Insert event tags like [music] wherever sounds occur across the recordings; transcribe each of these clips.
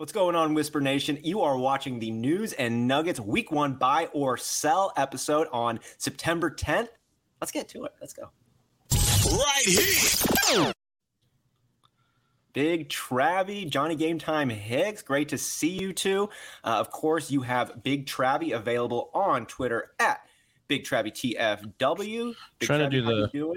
What's going on, Whisper Nation? You are watching the News and Nuggets Week One Buy or Sell episode on September 10th. Let's get to it. Let's go. Right here. Big Travie, Johnny Game Time Hicks. Great to see you two. Uh, of course, you have Big Travie available on Twitter at Big Travie TFW. Big Trying Travie, to do the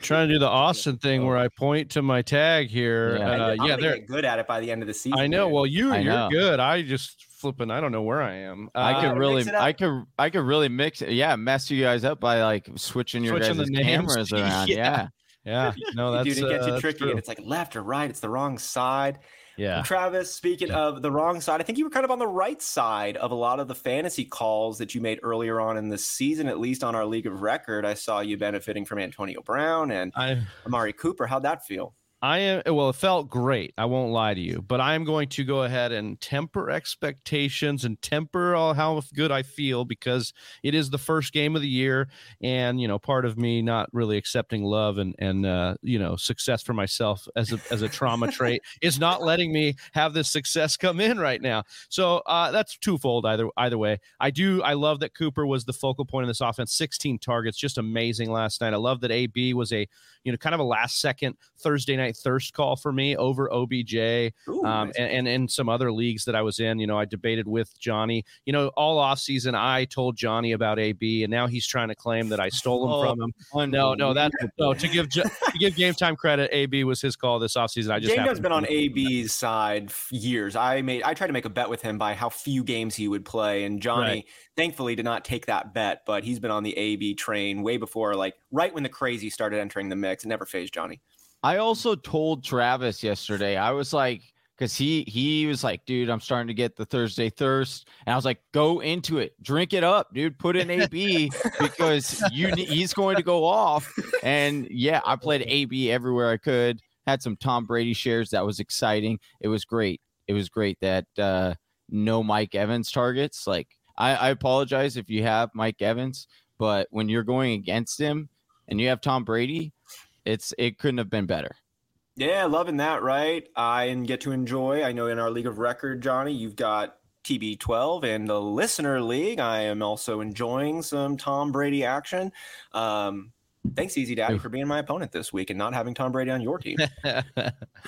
trying to do the [laughs] Austin thing where I point to my tag here. Yeah, uh, yeah they're good at it by the end of the season. I know. Well, you you're good. I just flipping. I don't know where I am. Uh, I could really, I could, I could really mix it. Yeah, mess you guys up by like switching your switching guys' cameras [laughs] around. yeah. yeah. No, [laughs] that's dude. It gets uh, you tricky, and it's like left or right. It's the wrong side. Yeah. Travis, speaking of the wrong side, I think you were kind of on the right side of a lot of the fantasy calls that you made earlier on in the season, at least on our league of record. I saw you benefiting from Antonio Brown and I, Amari Cooper. How'd that feel? I am well, it felt great. I won't lie to you, but I am going to go ahead and temper expectations and temper all how good I feel because it is the first game of the year, and you know, part of me not really accepting love and and uh, you know success for myself as a as a trauma trait [laughs] is not letting me have this success come in right now. So uh, that's twofold. Either either way, I do. I love that Cooper was the focal point of this offense. 16 targets, just amazing last night. I love that AB was a you know kind of a last second Thursday night thirst call for me over OBJ Ooh, um, nice. and, and, and some other leagues that I was in. You know, I debated with Johnny. You know, all off season I told Johnny about AB, and now he's trying to claim that I stole him oh, from him. No, no, that no. To give to give game time credit, AB was his call this offseason. I just James has been on AB's side years. I made I tried to make a bet with him by how few games he would play, and Johnny right. thankfully did not take that bet. But he's been on the AB train way before, like right when the crazy started entering the mix. It never fazed Johnny. I also told Travis yesterday, I was like, because he he was like, dude, I'm starting to get the Thursday thirst, and I was like, go into it, drink it up, dude, put in AB [laughs] because you he's going to go off, and yeah, I played AB everywhere I could, had some Tom Brady shares, that was exciting, it was great, it was great that uh, no Mike Evans targets, like I, I apologize if you have Mike Evans, but when you're going against him and you have Tom Brady, it's it couldn't have been better. Yeah, loving that, right? I and get to enjoy. I know in our league of record, Johnny, you've got TB12 and the listener league. I am also enjoying some Tom Brady action. Um, thanks, Easy Daddy, for being my opponent this week and not having Tom Brady on your team. [laughs]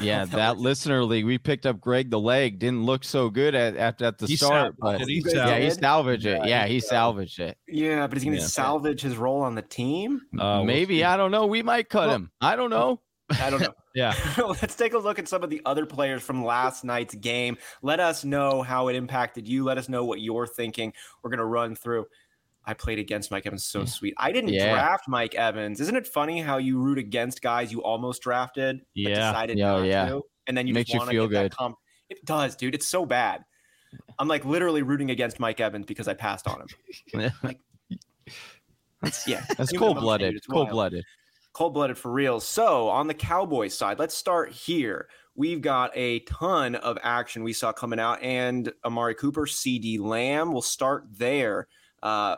yeah, [laughs] that listener league, we picked up Greg the leg. Didn't look so good at at, at the he start, but he yeah, he salvaged it. Yeah, he salvaged it. Yeah, but he's going to yeah. salvage his role on the team. Uh, Maybe I don't know. We might cut well, him. I don't know. I don't know. [laughs] yeah. Let's take a look at some of the other players from last night's game. Let us know how it impacted you. Let us know what you're thinking. We're going to run through. I played against Mike Evans. So sweet. I didn't yeah. draft Mike Evans. Isn't it funny how you root against guys you almost drafted, yeah. decided yeah, oh, not yeah. to, and then you makes you feel good. Comp- it does, dude. It's so bad. I'm like literally rooting against Mike Evans because I passed on him. [laughs] like, that's, yeah, that's cold blooded. It's cold blooded. Cold blooded for real. So on the Cowboys side, let's start here. We've got a ton of action we saw coming out, and Amari Cooper, CeeDee Lamb. We'll start there. Uh,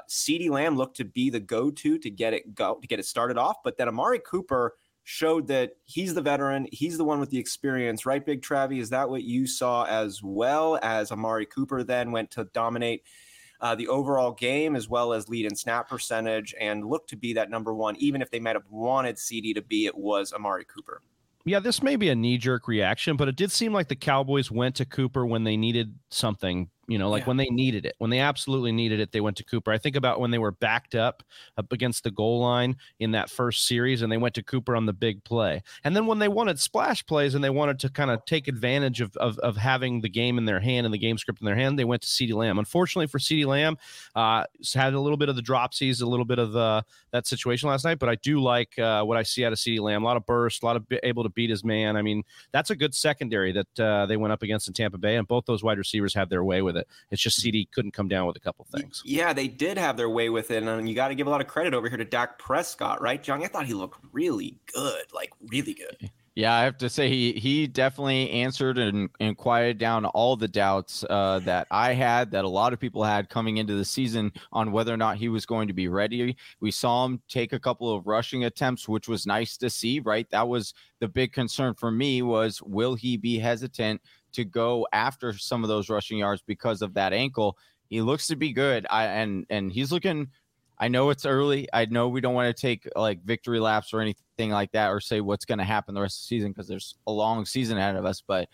Lamb looked to be the go-to to get it go to get it started off, but then Amari Cooper showed that he's the veteran, he's the one with the experience, right? Big Travie, is that what you saw as well as Amari Cooper then went to dominate uh, the overall game as well as lead and snap percentage and looked to be that number one, even if they might have wanted CeeDee to be, it was Amari Cooper. Yeah, this may be a knee jerk reaction, but it did seem like the Cowboys went to Cooper when they needed something you know, like yeah. when they needed it, when they absolutely needed it, they went to Cooper. I think about when they were backed up up against the goal line in that first series and they went to Cooper on the big play. And then when they wanted splash plays and they wanted to kind of take advantage of, of, of having the game in their hand and the game script in their hand, they went to CeeDee Lamb. Unfortunately for CeeDee Lamb, uh, had a little bit of the dropsies, a little bit of the, that situation last night, but I do like uh, what I see out of CeeDee Lamb. A lot of burst, a lot of able to beat his man. I mean, that's a good secondary that uh, they went up against in Tampa Bay, and both those wide receivers had their way with with it. It's just CeeDee couldn't come down with a couple things. Yeah, they did have their way with it, and you got to give a lot of credit over here to Dak Prescott, right, Johnny? I thought he looked really good, like really good. Yeah, I have to say he he definitely answered and, and quieted down all the doubts uh, that I had, that a lot of people had coming into the season on whether or not he was going to be ready. We saw him take a couple of rushing attempts, which was nice to see. Right, that was the big concern for me was will he be hesitant to go after some of those rushing yards because of that ankle. He looks to be good. I and and he's looking I know it's early. I know we don't want to take like victory laps or anything like that or say what's going to happen the rest of the season because there's a long season ahead of us, but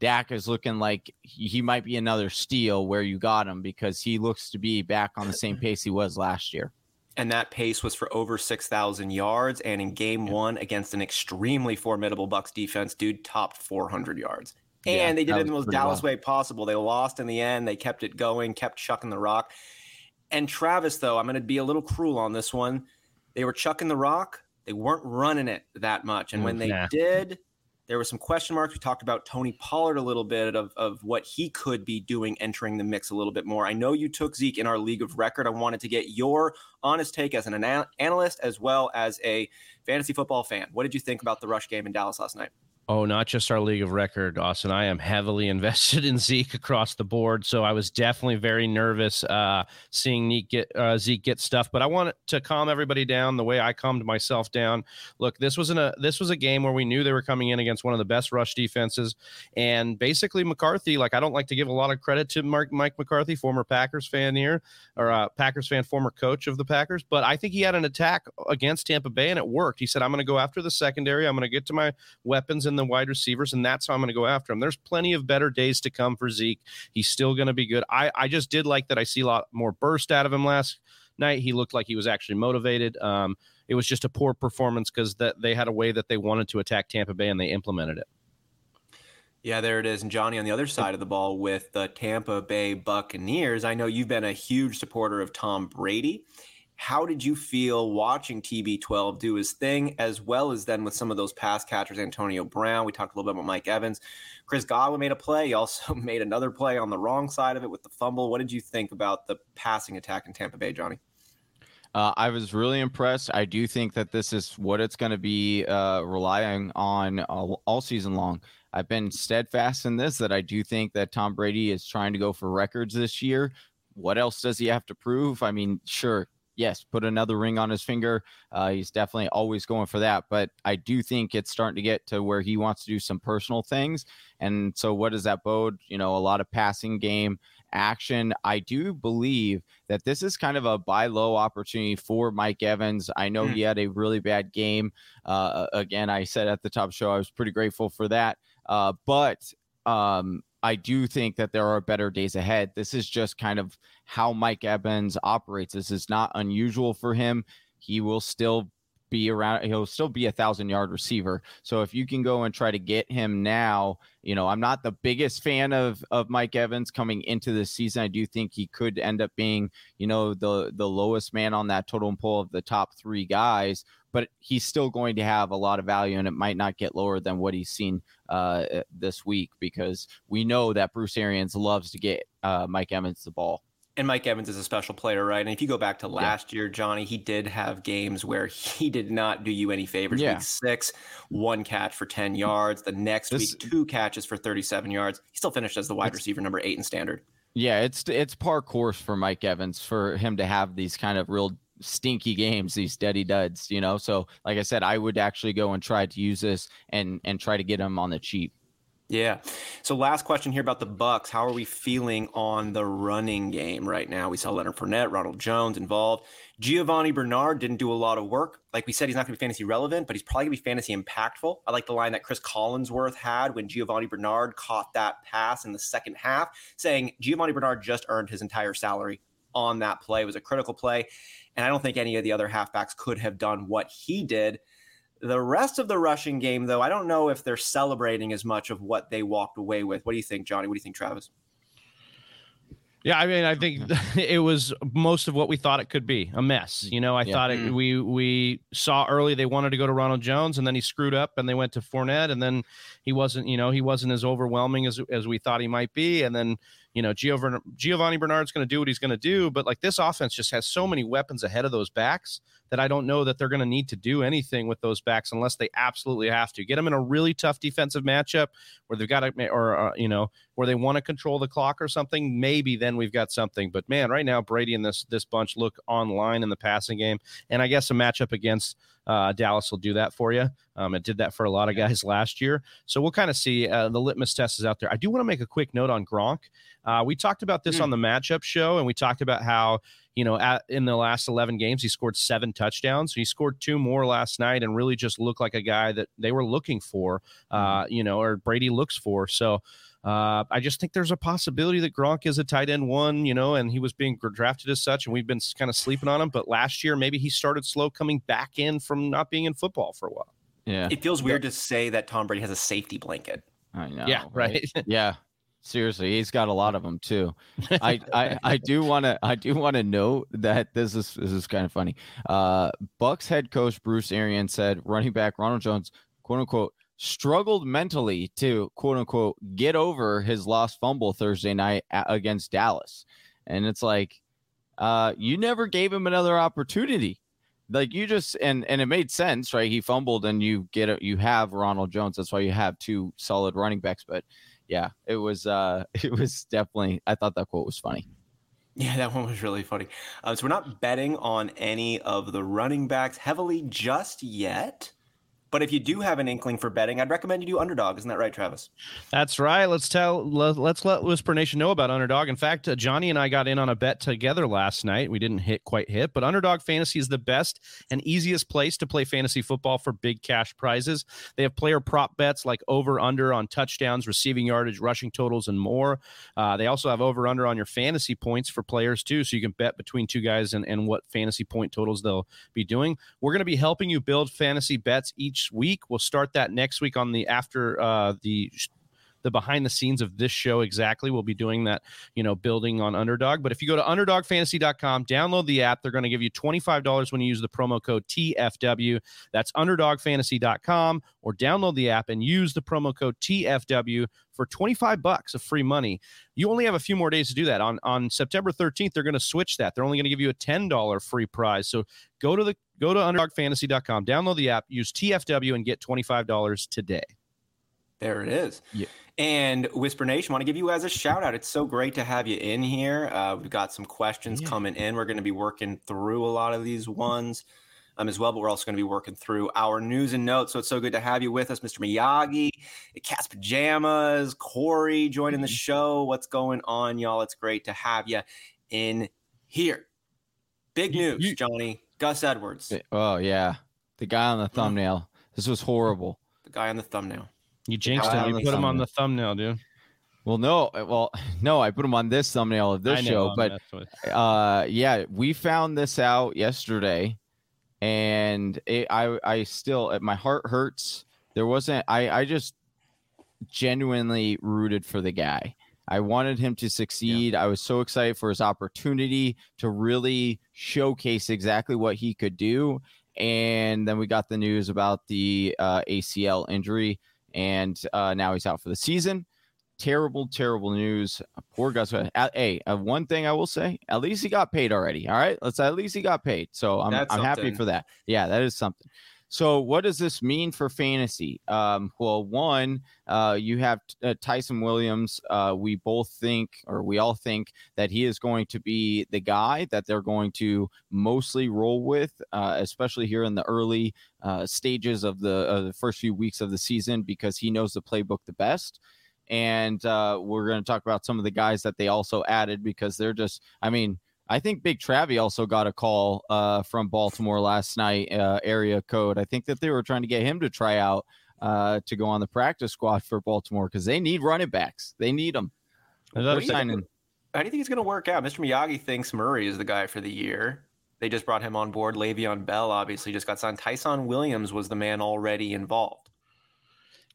Dak is looking like he might be another steal where you got him because he looks to be back on the same [laughs] pace he was last year. And that pace was for over 6,000 yards. And in game one against an extremely formidable Bucs defense, dude topped 400 yards. And yeah, they did it in the most Dallas well. way possible. They lost in the end. They kept it going, kept chucking the rock. And Travis, though, I'm going to be a little cruel on this one. They were chucking the rock. They weren't running it that much. And when mm, they yeah. did, there were some question marks. We talked about Tony Pollard a little bit of, of what he could be doing entering the mix a little bit more. I know you took Zeke in our league of record. I wanted to get your honest take as an analyst as well as a fantasy football fan. What did you think about the rush game in Dallas last night? Oh, not just our league of record, Austin. I am heavily [laughs] invested in Zeke across the board, so I was definitely very nervous uh, seeing Zeke get uh, Zeke get stuff. But I want to calm everybody down the way I calmed myself down. Look, this wasn't a this was a game where we knew they were coming in against one of the best rush defenses, and basically McCarthy. Like I don't like to give a lot of credit to Mark Mike McCarthy, former Packers fan here, or uh, Packers fan, former coach of the Packers. But I think he had an attack against Tampa Bay, and it worked. He said, "I'm going to go after the secondary. I'm going to get to my weapons and the wide receivers, and that's how I'm going to go after him. There's plenty of better days to come for Zeke. He's still going to be good. I, I just did like that I see a lot more burst out of him last night. He looked like he was actually motivated. Um, it was just a poor performance because that they had a way that they wanted to attack Tampa Bay and they implemented it. Yeah, there it is. And Johnny on the other side of the ball with the Tampa Bay Buccaneers. I know you've been a huge supporter of Tom Brady. How did you feel watching TB12 do his thing, as well as then with some of those pass catchers, Antonio Brown? We talked a little bit about Mike Evans. Chris Godwin made a play. He also [laughs] made another play on the wrong side of it with the fumble. What did you think about the passing attack in Tampa Bay, Johnny? Uh, I was really impressed. I do think that this is what it's going to be uh, relying on all, all, season long. I've been steadfast in this that I do think that Tom Brady is trying to go for records this year. What else does he have to prove? I mean, sure, yes, put another ring on his finger. Uh, he's definitely always going for that. But I do think it's starting to get to where he wants to do some personal things. And so, what does that bode? You know, a lot of passing game action. I do believe that this is kind of a buy low opportunity for Mike Evans. I know mm. he had a really bad game. Uh, again, I said at the top show I was pretty grateful for that. Uh, but um, I do think that there are better days ahead. This is just kind of how Mike Evans operates. This is not unusual for him. He will still be around he'll still be a thousand yard receiver so if you can go and try to get him now you know i'm not the biggest fan of of mike evans coming into this season i do think he could end up being you know the the lowest man on that totem pole of the top three guys but he's still going to have a lot of value and it might not get lower than what he's seen uh, this week because we know that Bruce Arians loves to get uh, Mike Evans the ball. And Mike Evans is a special player, right? And if you go back to last yeah. year, Johnny, he did have games where he did not do you any favors. Yeah. Week six, one catch for 10 yards. The next this, week, two catches for 37 yards. He still finished as the wide receiver number eight in standard. Yeah, it's it's par course for Mike Evans for him to have these kind of real stinky games, these steady duds, you know. So, like I said, I would actually go and try to use this and and try to get him on the cheap. Yeah. So last question here about the Bucs. How are we feeling on the running game right now? We saw Leonard Fournette, Ronald Jones involved. Giovani Bernard didn't do a lot of work. Like we said, he's not going to be fantasy relevant, but he's probably going to be fantasy impactful. I like the line that Chris Collinsworth had when Giovani Bernard caught that pass in the second half, saying Giovani Bernard just earned his entire salary on that play. It was a critical play. And I don't think any of the other halfbacks could have done what he did. The rest of the rushing game, though, I don't know if they're celebrating as much of what they walked away with. What do you think, Johnny? What do you think, Travis? Yeah, I mean, I think [laughs] it was most of what we thought it could be a mess. You know, I yeah. thought it, mm. we we saw early they wanted to go to Ronald Jones, and then he screwed up, and they went to Fournette, and then he wasn't, you know, he wasn't as overwhelming as as we thought he might be, and then you know, Giovani, Bernard's going to do what he's going to do, but like this offense just has so many weapons ahead of those backs that I don't know that they're going to need to do anything with those backs unless they absolutely have to. Get them in a really tough defensive matchup where they've got to, or, uh, you know, where they want to control the clock or something. Maybe then we've got something. But man, right now, Brady and this, this bunch look online in the passing game. And I guess a matchup against uh, Dallas will do that for you. Um, it did that for a lot of guys last year. So we'll kind of see. Uh, the litmus test is out there. I do want to make a quick note on Gronk. Uh, we talked about this mm. on the matchup show, and we talked about how you know at, in the last 11 games he scored seven touchdowns. He scored two more last night, and really just looked like a guy that they were looking for. Uh, mm-hmm. you know, or Brady looks for. So. Uh, I just think there's a possibility that Gronk is a tight end one, you know, and he was being drafted as such, and we've been kind of sleeping on him. But last year, maybe he started slow coming back in from not being in football for a while. Yeah, it feels weird to say that Tom Brady has a safety blanket. I know. Yeah, right. right? [laughs] yeah, Seriously, he's got a lot of them too. [laughs] I I, I do want to I do want to note that this is this is kind of funny. Uh, Bucs head coach Bruce Arians said running back Ronald Jones, quote unquote, struggled mentally to quote unquote get over his lost fumble Thursday night against Dallas, and it's like, uh, you never gave him another opportunity. Like you just and and it made sense, right? He fumbled, and you get it. You have Ronald Jones. That's why you have two solid running backs, but yeah, it was uh [laughs] it was definitely I thought that quote was funny. Yeah, that one was really funny. Uh, so we're not betting on any of the running backs heavily just yet. But if you do have an inkling for betting, I'd recommend you do underdog. Isn't that right, Travis? That's right. Let's tell let, us let Whisper Nation know about underdog. In fact, uh, Johnny and I got in on a bet together last night. We didn't hit quite hit, but underdog fantasy is the best and easiest place to play fantasy football for big cash prizes. They have player prop bets like over under on touchdowns, receiving yardage, rushing totals, and more. Uh, they also have over under on your fantasy points for players too, so you can bet between two guys and, and what fantasy point totals they'll be doing. We're going to be helping you build fantasy bets each each week. We'll start that next week on the after uh, the the behind the scenes of this show exactly. We'll be doing that, you know, building on Underdog. But if you go to underdogfantasy.com, download the app, they're going to give you $25 when you use the promo code TFW. That's underdogfantasy.com or download the app and use the promo code TFW for 25 bucks of free money. You only have a few more days to do that. On on September 13th, they're going to switch that. They're only going to give you a $10 free prize. So go to the go to underdogfantasy.com, download the app, use TFW and get $25 today. There it is. Yeah. And Whisper Nation, want to give you guys a shout out. It's so great to have you in here. Uh, we've got some questions yeah. coming in. We're going to be working through a lot of these ones um, as well, but we're also going to be working through our news and notes. So it's so good to have you with us, Mr. Miyagi, Cat's Pajamas, Corey joining the mm-hmm. show. What's going on, y'all? It's great to have you in here. Big news, Johnny. Gus Edwards. Oh, yeah. The guy on the thumbnail. This was horrible. The guy on the thumbnail. You jinxed him. You put him on the thumbnail, dude. Well, no, uh, well, [laughs] no, I put him on this thumbnail of this show, but uh, yeah, we found this out yesterday, and it, I, I still, my heart hurts. There wasn't, I, I just genuinely rooted for the guy. I wanted him to succeed. Yeah. I was so excited for his opportunity to really showcase exactly what he could do. And then we got the news about the uh, ACL injury and uh, now he's out for the season. Terrible, terrible news. Poor Gus. Hey, uh, one thing I will say: at least he got paid already. All right, let's at least he got paid. So I'm I'm happy for that. Yeah, that is something. So, what does this mean for fantasy? Um, well, one, uh, you have uh, Ty'Son Williams. Uh, we both think, or we all think, that he is going to be the guy that they're going to mostly roll with, uh, especially here in the early uh, stages of the, the first few weeks of the season, because he knows the playbook the best and uh, we're going to talk about some of the guys that they also added because they're just i mean I think Big Travie also got a call uh, from Baltimore last night, uh, area code. I think that they were trying to get him to try out uh, to go on the practice squad for Baltimore because they need running backs. They need them. Another signing. How do you think it's going to work out? Mr. Miyagi thinks Murray is the guy for the year. They just brought him on board. Le'Veon Bell obviously just got signed. Ty'Son Williams was the man already involved.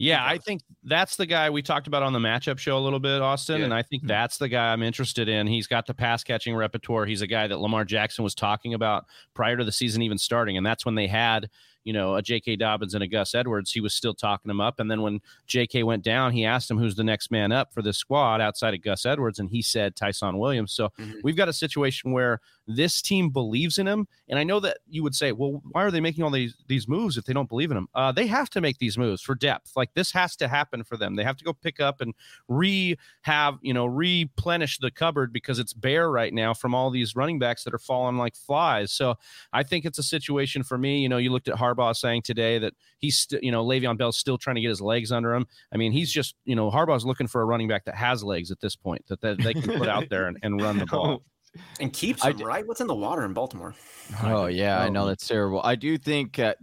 Yeah, I think that's the guy we talked about on the matchup show a little bit, Austin. Yeah. And I think mm-hmm. that's the guy I'm interested in. He's got the pass catching repertoire. He's a guy that Lamar Jackson was talking about prior to the season even starting. And that's when they had you know, a J.K. Dobbins and a Gus Edwards, he was still talking him up. And then when J.K. went down, he asked him who's the next man up for the squad outside of Gus Edwards, and he said Ty'Son Williams. So mm-hmm. we've got a situation where this team believes in him. And I know that you would say, well, why are they making all these these moves if they don't believe in him? Uh, they have to make these moves for depth. Like this has to happen for them. They have to go pick up and re have you know replenish the cupboard because it's bare right now from all these running backs that are falling like flies. So I think it's a situation for me. You know, you looked at Harbaugh saying today that he's st- you know Le'Veon Bell's still trying to get his legs under him. I mean, he's just you know Harbaugh's looking for a running back that has legs at this point that, that they can put out [laughs] there and, and run the ball. And keeps I them, right? What's in the water in Baltimore? Oh yeah, I know Oh. that's terrible. I do think uh,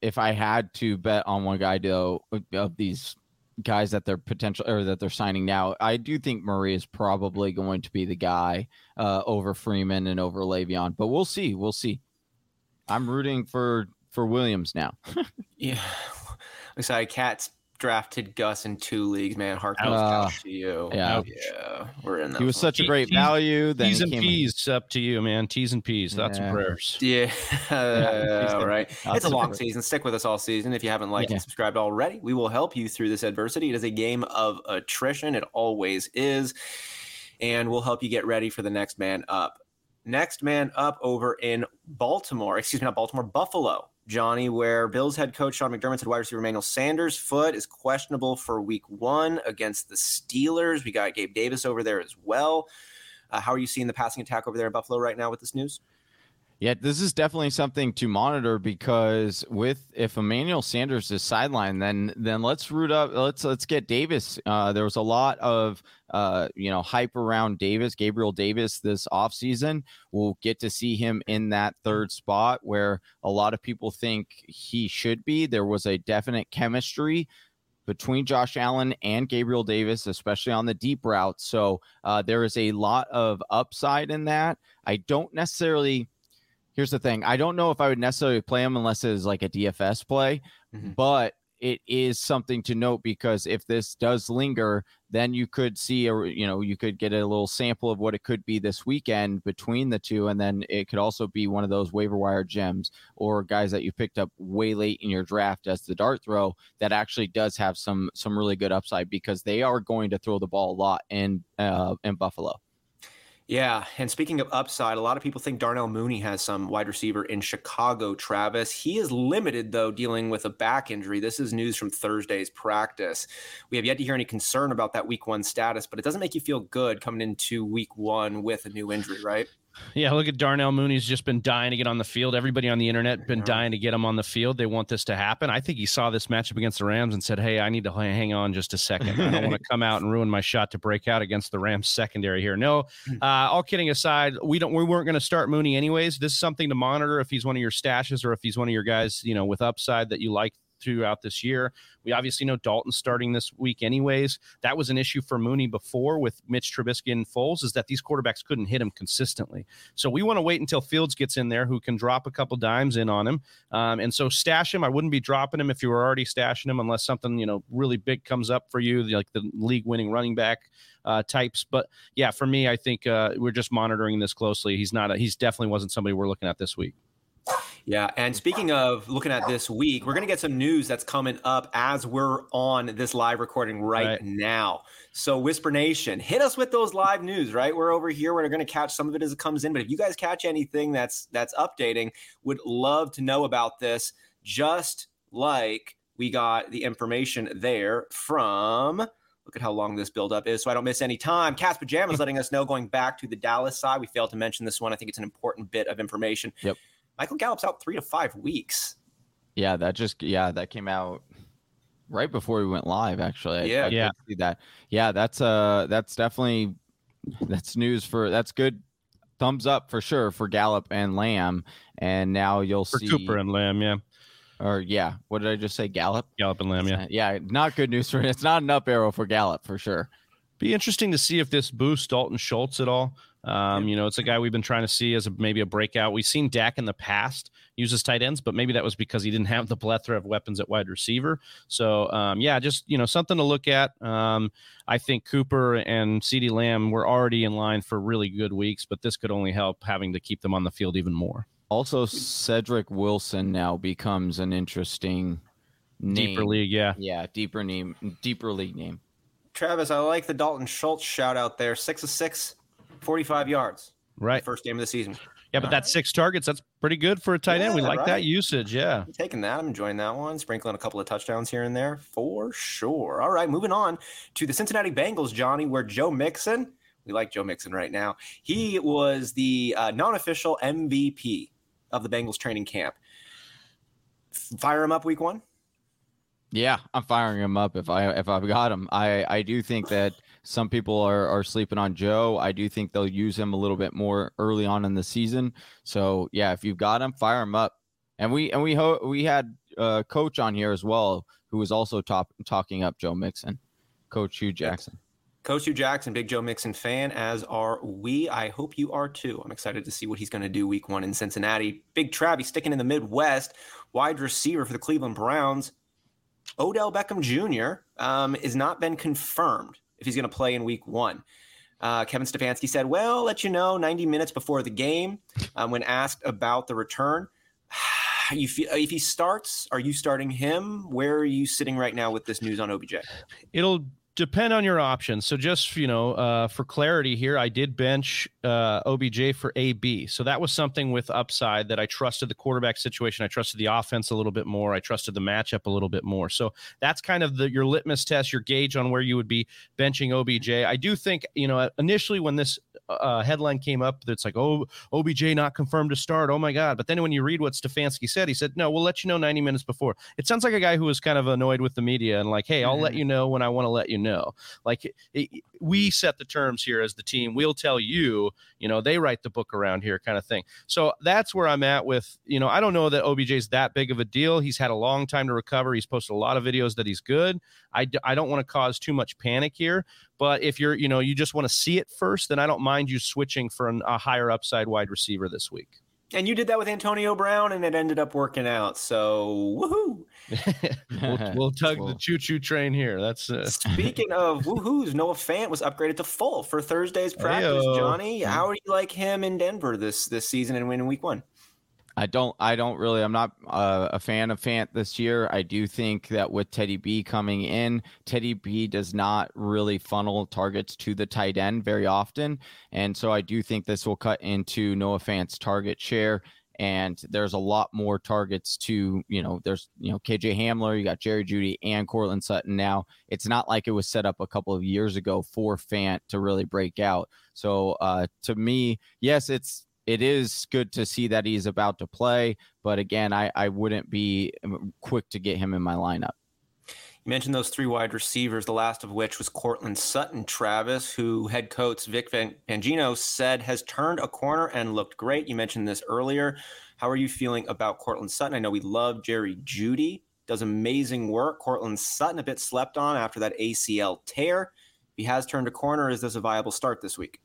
if I had to bet on one guy though of these guys that they're potential or that they're signing now, I do think Murray is probably going to be the guy uh, over Freeman and over Le'Veon. But we'll see. We'll see. I'm rooting for for Williams now. [laughs] Yeah. Looks [sighs] like Cats drafted Gus in two leagues, man. Heart goes Uh, out to you. yeah. Yeah. We're in that. He was one. such a great T- value. Then T's and came- P's up to you, man. T's and P's. Thoughts Yeah. and prayers. [laughs] Yeah, [laughs] all right. I'll It's a long it. season. Stick with us all season. If you haven't liked Yeah. and subscribed already, we will help you through this adversity. It is a game of attrition. It always is. And we'll help you get ready for the next man up. Next man up over in Baltimore, excuse me, not Baltimore, Buffalo. Johnny, where Bills head coach Sean McDermott said wide receiver Emmanuel Sanders' foot is questionable for week one against the Steelers. We got Gabe Davis over there as well. Uh, how are you seeing the passing attack over there in Buffalo right now with this news? Yeah, this is definitely something to monitor because with if Emmanuel Sanders is sidelined, then then let's root up. Let's let's get Davis. Uh, there was a lot of uh, you know hype around Davis, Gabriel Davis this offseason. We'll get to see him in that third spot where a lot of people think he should be. There was a definite chemistry between Josh Allen and Gabriel Davis, especially on the deep route. So uh, there is a lot of upside in that. I don't necessarily here's the thing. I don't know if I would necessarily play him unless it is like a DFS play, Mhm. but it is something to note because if this does linger, then you could see a you know you could get a little sample of what it could be this weekend between the two, and then it could also be one of those waiver wire gems or guys that you picked up way late in your draft as the dart throw that actually does have some some really good upside because they are going to throw the ball a lot in uh, in Buffalo. Yeah, and speaking of upside, a lot of people think Darnell Mooney has some wide receiver in Chicago, Travis. He is limited, though, dealing with a back injury. This is news from Thursday's practice. We have yet to hear any concern about that week one status, but it doesn't make you feel good coming into week one with a new injury, right? Yeah, look at Darnell Mooney's just been dying to get on the field. Everybody on the internet been Yeah. dying to get him on the field. They want this to happen. I think he saw this matchup against the Rams and said, "Hey, I need to hang on just a second. I don't want to [laughs] come out and ruin my shot to break out against the Rams secondary here." No, uh, all kidding aside, we don't. We weren't going to start Mooney anyways. This is something to monitor if he's one of your stashes or if he's one of your guys, you know, with upside that you like throughout this year. We obviously know Dalton starting this week anyways. That was an issue for Mooney before with Mitch Trubisky and Foles is that these quarterbacks couldn't hit him consistently. So we want to wait until Fields gets in there who can drop a couple dimes in on him. Um, and so stash him. I wouldn't be dropping him if you were already stashing him unless something, you know, really big comes up for you, like the league winning running back uh, types. But yeah, for me, I think uh, we're just monitoring this closely. He's not, a, he's definitely wasn't somebody we're looking at this week. Yeah, and speaking of looking at this week, we're going to get some news that's coming up as we're on this live recording right, Right. now. So, Whisper Nation, hit us with those live news. Right, we're over here. We're going to catch some of it as it comes in. But if you guys catch anything that's that's updating, would love to know about this. Just like we got the information there from. Look at how long this buildup is, so I don't miss any time. Cats Pajamas [laughs] letting us know going back to the Dallas side. We failed to mention this one. I think it's an important bit of information. Yep. Michael Gallup's out three to five weeks. Yeah, that just yeah, that came out right before we went live. Actually, I, Yeah. I did Yeah. see that. Yeah, that's uh, that's definitely that's news for that's good. Thumbs up for sure for Gallup and Lamb, and now you'll For see. Cooper and Lamb, yeah. or yeah, what did I just say? Gallup. Gallup and Lamb, yeah. Uh, yeah, not good news for it's not an up arrow for Gallup for sure. Be interesting to see if this boosts Dalton Schultz at all. Um, you know, it's a guy we've been trying to see as a, maybe a breakout. We've seen Dak in the past use his tight ends, but maybe that was because he didn't [laughs] have the plethora of weapons at wide receiver. So, um, yeah, just you know, something to look at. Um, I think Cooper and CeeDee Lamb were already in line for really good weeks, but this could only help having to keep them on the field even more. Also, Cedric Wilson now becomes an interesting name. Deeper league, yeah. Yeah, deeper name, deeper league name. Travis, I like the Dalton Schultz shout out there. Six of six, 45 yards. Right. First game of the season. Yeah, but that's six targets. That's pretty good for a tight end. We like right. that usage. Yeah. I'm taking that. I'm enjoying that one. Sprinkling a couple of touchdowns here and there for sure. All right, moving on to the Cincinnati Bengals, Johnny, where Joe Mixon, we like Joe Mixon right now. He was the uh, non official MVP of the Bengals training camp. Fire him up week one. Yeah, I'm firing him up if I if I've got him. I I do think that some people are are sleeping on Joe. I do think they'll use him a little bit more early on in the season. So yeah, if you've got him, fire him up. And we and we ho- we had a coach on here as well who was also top talking up Joe Mixon, Coach Hue Jackson. Coach Hue Jackson, big Joe Mixon fan, as are we. I hope you are too. I'm excited to see what he's going to do week one in Cincinnati. Big Travie sticking in the Midwest, wide receiver for the Cleveland Browns. Odell Beckham Jr. Um, has not been confirmed if he's going to play in week one. Uh, Kevin Stefanski said, Well, let you know 90 minutes before the game um, when asked about the return. [sighs] feel, if he starts, are you starting him? Where are you sitting right now with this news on OBJ? It'll depend on your options. So just you know, uh, for clarity here, I did bench uh, OBJ for AB. So that was something with upside that I trusted the quarterback situation. I trusted the offense a little bit more. I trusted the matchup a little bit more. So that's kind of the your litmus test, your gauge on where you would be benching OBJ. I do think you know initially when this uh, headline came up that's like, oh, OBJ not confirmed to start. Oh my God. But then when you read what Stefanski said, he said, no, we'll let you know 90 minutes before. It sounds like a guy who was kind of annoyed with the media and like, hey, I'll mm-hmm. let you know when I want to let you know. Like, it, we set the terms here as the team. We'll tell you, you know, they write the book around here kind of thing. So that's where I'm at with, you know, I don't know that OBJ is that big of a deal. He's had a long time to recover. He's posted a lot of videos that he's good. I, I don't want to cause too much panic here. But if you're, you know, you just want to see it first, then I don't mind you switching for an, a higher upside wide receiver this week. And you did that with Antonio Brown, and it ended up working out. So woohoo! [laughs] we'll, [laughs] we'll, tug the choo-choo train here. That's uh... [laughs] speaking of woohoos. Noah Fant was upgraded to full for Thursday's practice. Hey-o. Johnny, how do you like him in Denver this this season and win in Week One? I don't. I don't really. I'm not uh, a fan of Fant this year. I do think that with Teddy B coming in, Teddy B does not really funnel targets to the tight end very often, and so I do think this will cut into Noah Fant's target share. And there's a lot more targets to, you know, there's, you know, KJ Hamler, you got Jerry Jeudy and Courtland Sutton now. It's not like it was set up a couple of years ago for Fant to really break out. So uh, to me, yes, it's it is good to see that he's about to play. But again, I, I wouldn't be um, quick to get him in my lineup. You mentioned those three wide receivers, the last of which was Courtland Sutton, Travis, who head coach Vic Fangio said has turned a corner and looked great. You mentioned this earlier. How are you feeling about Courtland Sutton? I know we love Jerry Jeudy, does amazing work. Courtland Sutton a bit slept on after that ACL tear. He has turned a corner, is this a viable start this week?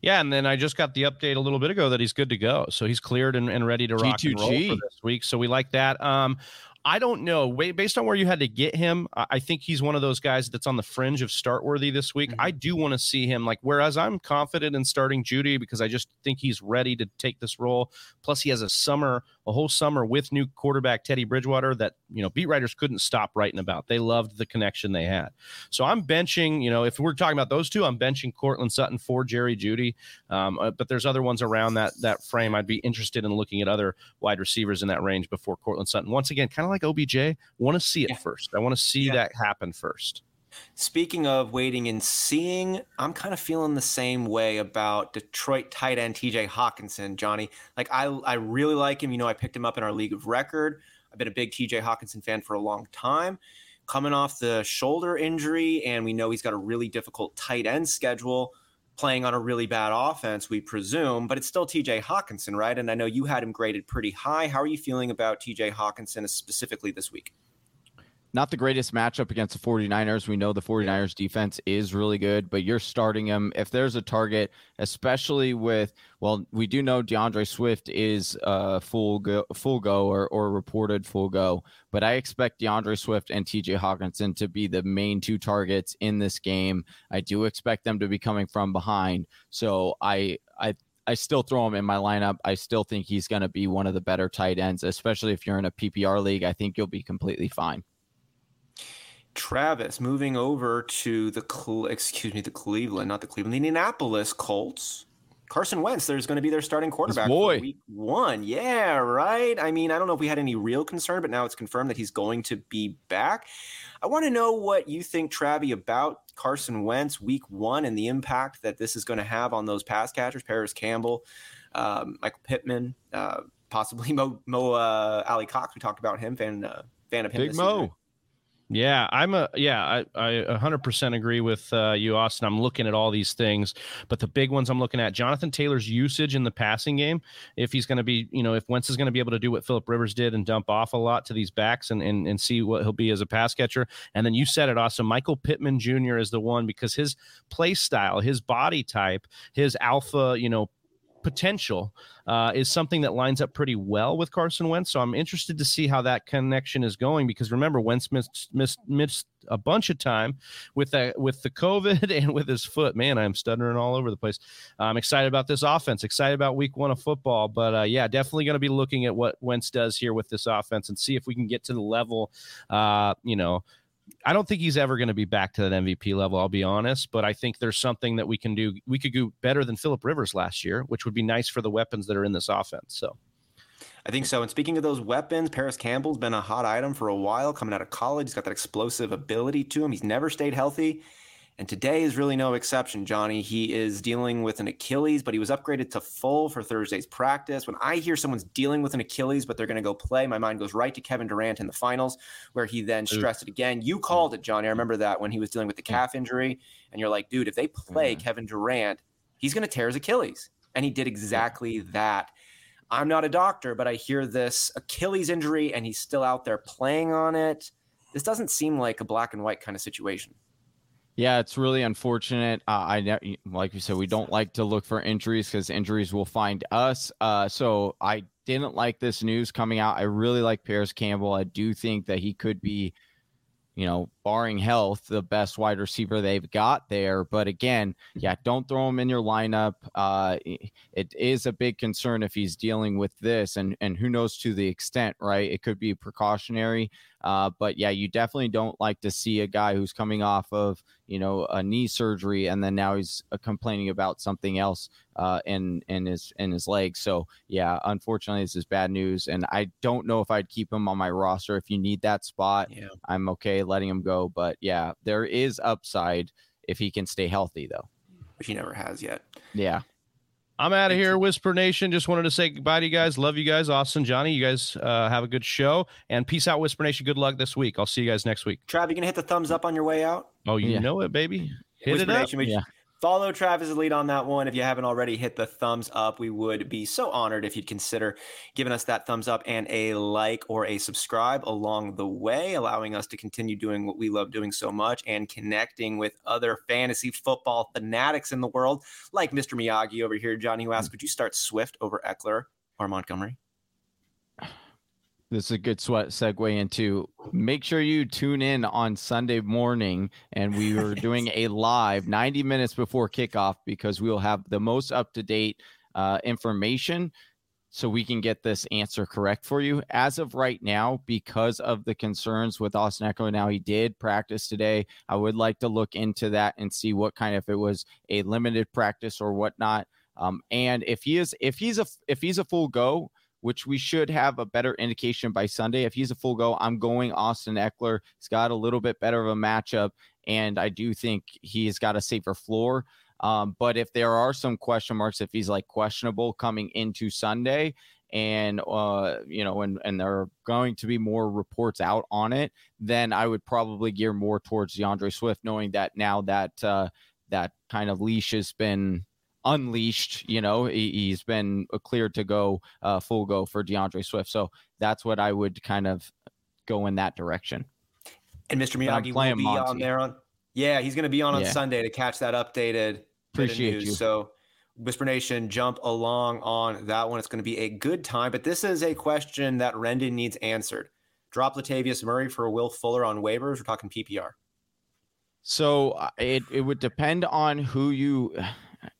Yeah, and then I just got the update a little bit ago that he's good to go. So he's cleared and, and ready to rock G2G. and roll for this week. So we like that. Um, I don't know. Based on where you had to get him, I think he's one of those guys that's on the fringe of start worthy this week. Mm-hmm. I do want to see him like. Whereas I'm confident in starting Jeudy because I just think he's ready to take this role. Plus, he has a summer, a whole summer with new quarterback Teddy Bridgewater that you know beat writers couldn't stop writing about. They loved the connection they had. So I'm benching. You know, if we're talking about those two, I'm benching Courtland Sutton for Jerry Jeudy. Um, uh, but there's other ones around that that frame. I'd be interested in looking at other wide receivers in that range before Courtland Sutton. Once again, kind of like like OBJ. Want to see it yeah. first. I want to see yeah. that happen first. Speaking of waiting and seeing, I'm kind of feeling the same way about Detroit tight end TJ Hockenson, Johnny. Like I I really like him. You know, I picked him up in our league of record. I've been a big TJ Hockenson fan for a long time. Coming off the shoulder injury, and we know he's got a really difficult tight end schedule playing on a really bad offense, we presume, but it's still TJ Hockenson, right? And I know you had him graded pretty high. How are you feeling about TJ Hockenson specifically this week? Not the greatest matchup against the 49ers. We know the 49ers defense is really good, but you're starting him if there's a target, especially with well, we do know D'Andre Swift is uh full go full go or, or reported full go, but I expect D'Andre Swift and TJ Hockenson to be the main two targets in this game. I do expect them to be coming from behind. So I I I still throw him in my lineup. I still think he's going to be one of the better tight ends, especially if you're in a PPR league. I think you'll be completely fine. Travis moving over to the excuse me the Cleveland, not the Cleveland, the Indianapolis Colts. Carson Wentz, there's going to be their starting quarterback boy. week one. Yeah, right. I mean, I don't know if we had any real concern, but now it's confirmed that he's going to be back. I want to know what you think, Travi, about Carson Wentz week one and the impact that this is going to have on those pass catchers, Parris Campbell, um, Michael Pittman, uh, possibly [laughs] Mo, Mo uh, Alie-Cox. We talked about him, fan uh, fan of him. Big Mo. Yeah, I'm a yeah, I I 100% agree with uh, you, Austin. I'm looking at all these things, but the big ones I'm looking at Jonathan Taylor's usage in the passing game. If he's going to be, you know, if Wentz is going to be able to do what Philip Rivers did and dump off a lot to these backs and and and see what he'll be as a pass catcher. And then you said it, Austin. Michael Pittman Jr. is the one because his play style, his body type, his alpha, you know, potential uh, is something that lines up pretty well with Carson Wentz. So I'm interested to see how that connection is going because remember Wentz missed missed, missed a bunch of time with that with the COVID [laughs] and with his foot. Man, I'm stuttering all over the place. I'm excited about this offense. Excited about Week One of football. But uh, yeah, definitely going to be looking at what Wentz does here with this offense and see if we can get to the level, uh, you know, I don't think he's ever going to be back to that MVP level. I'll be honest, but I think there's something that we can do. We could do better than Philip Rivers last year, which would be nice for the weapons that are in this offense. So, I think so. And speaking of those weapons, Parris Campbell's been a hot item for a while. Coming out of college, he's got that explosive ability to him. He's never stayed healthy. And today is really no exception, Johnny. He is dealing with an Achilles, but he was upgraded to full for Thursday's practice. When I hear someone's dealing with an Achilles, but they're going to go play, my mind goes right to Kevin Durant in the finals, where he then stressed it again. You called it, Johnny. I remember that when he was dealing with the calf injury. And you're like, dude, if they play mm-hmm. Kevin Durant, he's going to tear his Achilles. And he did exactly that. I'm not a doctor, but I hear this Achilles injury and he's still out there playing on it. This doesn't seem like a black and white kind of situation. Yeah, it's really unfortunate. Uh, I like you said, we don't like to look for injuries because injuries will find us. Uh, so I didn't like this news coming out. I really like Parris Campbell. I do think that he could be you know, barring health, the best wide receiver they've got there. But again, yeah, don't throw him in your lineup. Uh, it is a big concern if he's dealing with this, and and who knows to the extent, right? It could be precautionary. Uh, but yeah, you definitely don't like to see a guy who's coming off of you know a knee surgery and then now he's uh, complaining about something else uh, in in his in his legs. So yeah, unfortunately, this is bad news, and I don't know if I'd keep him on my roster. If you need that spot, yeah. I'm okay letting him go. But yeah, there is upside if he can stay healthy, though. Which he never has yet. Yeah. I'm out of here, Whisper Nation. Just wanted to say goodbye to you guys. Love you guys. Austin, Johnny, you guys uh, have a good show. And peace out, Whisper Nation. Good luck this week. I'll see you guys next week. Trav, you going to hit the thumbs up on your way out? Oh, you yeah. know it, baby. Hit Whisper it up. Nation, yeah. Follow Travis's lead on that one. If you haven't already, hit the thumbs up. We would be so honored if you'd consider giving us that thumbs up and a like or a subscribe along the way, allowing us to continue doing what we love doing so much and connecting with other fantasy football fanatics in the world, like Mr. Miyagi over here, Johnny, who asked, Would you start Swift over Ekeler or Montgomery? This is a good sweat segue into make sure you tune in on Sunday morning and we are [laughs] doing a live 90 minutes before kickoff because we will have the most up to date uh, information so we can get this answer correct for you. As of right now, because of the concerns with Austin Ekeler, now he did practice today. I would like to look into that and see what kind of if it was a limited practice or whatnot. Um, and if he is if he's a if he's a full go, which we should have a better indication by Sunday. If he's a full go, I'm going Austin Ekeler. He's got a little bit better of a matchup, and I do think he's got a safer floor. Um, but if there are some question marks, if he's like questionable coming into Sunday, and uh, you know, and and there are going to be more reports out on it, then I would probably gear more towards D'Andre Swift, knowing that now that uh, that kind of leash has been unleashed. You know, he, has been cleared to go uh, full go for D'Andre Swift. So that's what I would kind of go in that direction. And Mr. Miyagi will be Monty. on there on. Yeah, he's going to be on on yeah. Sunday to catch that updated Appreciate news. You. So Whisper Nation, jump along on that one. It's going to be a good time. But this is a question that Rendon needs answered. Drop Latavius Murray for Will Fuller on waivers. We're talking PPR. So uh, it, it would depend on who you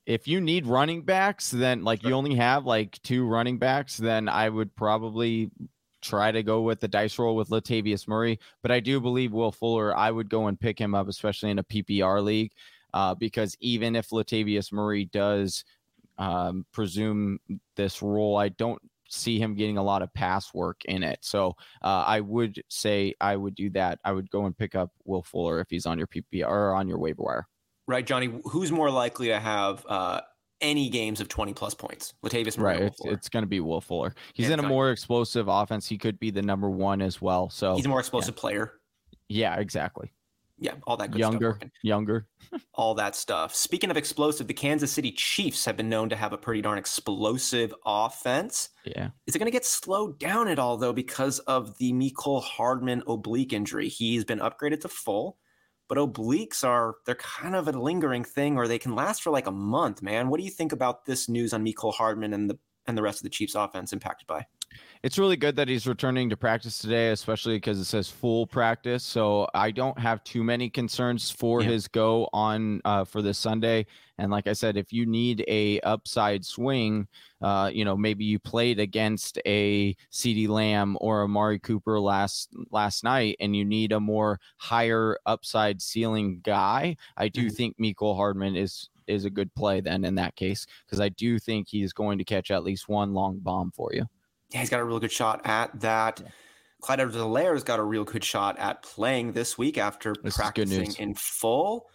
if you need running backs, then like you only have like two running backs, then I would probably try to go with the dice roll with Latavius Murray. But I do believe Will Fuller, I would go and pick him up, especially in a PPR league, uh, because even if Latavius Murray does um, presume this role, I don't see him getting a lot of pass work in it. So uh, I would say I would do that. I would go and pick up Will Fuller if he's on your PPR or on your waiver wire right, Johnny? Who's more likely to have uh, any games of 20 plus points. Latavius Murray. Right. It's, it's going to be Will Fuller. He's in a more explosive offense. He could be the number one as well. So he's a more explosive yeah. player. Yeah, exactly. Yeah, all that good younger, stuff. Younger, younger. [laughs] all that stuff. Speaking of explosive, the Kansas City Chiefs have been known to have a pretty darn explosive offense. Yeah. Is it going to get slowed down at all, though, because of the Mecole Hardman oblique injury? He's been upgraded to full but obliques are they're kind of a lingering thing or they can last for like a month man. What do you think about this news on Mecole Hardman and the and the rest of the Chiefs offense impacted by it's really good that he's returning to practice today, especially because it says full practice. So I don't have too many concerns for yeah. his go on uh, for this Sunday. And like I said, if you need a upside swing, uh, you know maybe you played against a CeeDee Lamb or Amari Cooper last last night, and you need a more higher upside ceiling guy. I do mm-hmm. think Mecole Hardman is is a good play then in that case because I do think he's going to catch at least one long bomb for you yeah, he's got a real good shot at that. Yeah. Clyde edwards has got a real good shot at playing this week after this practicing in full.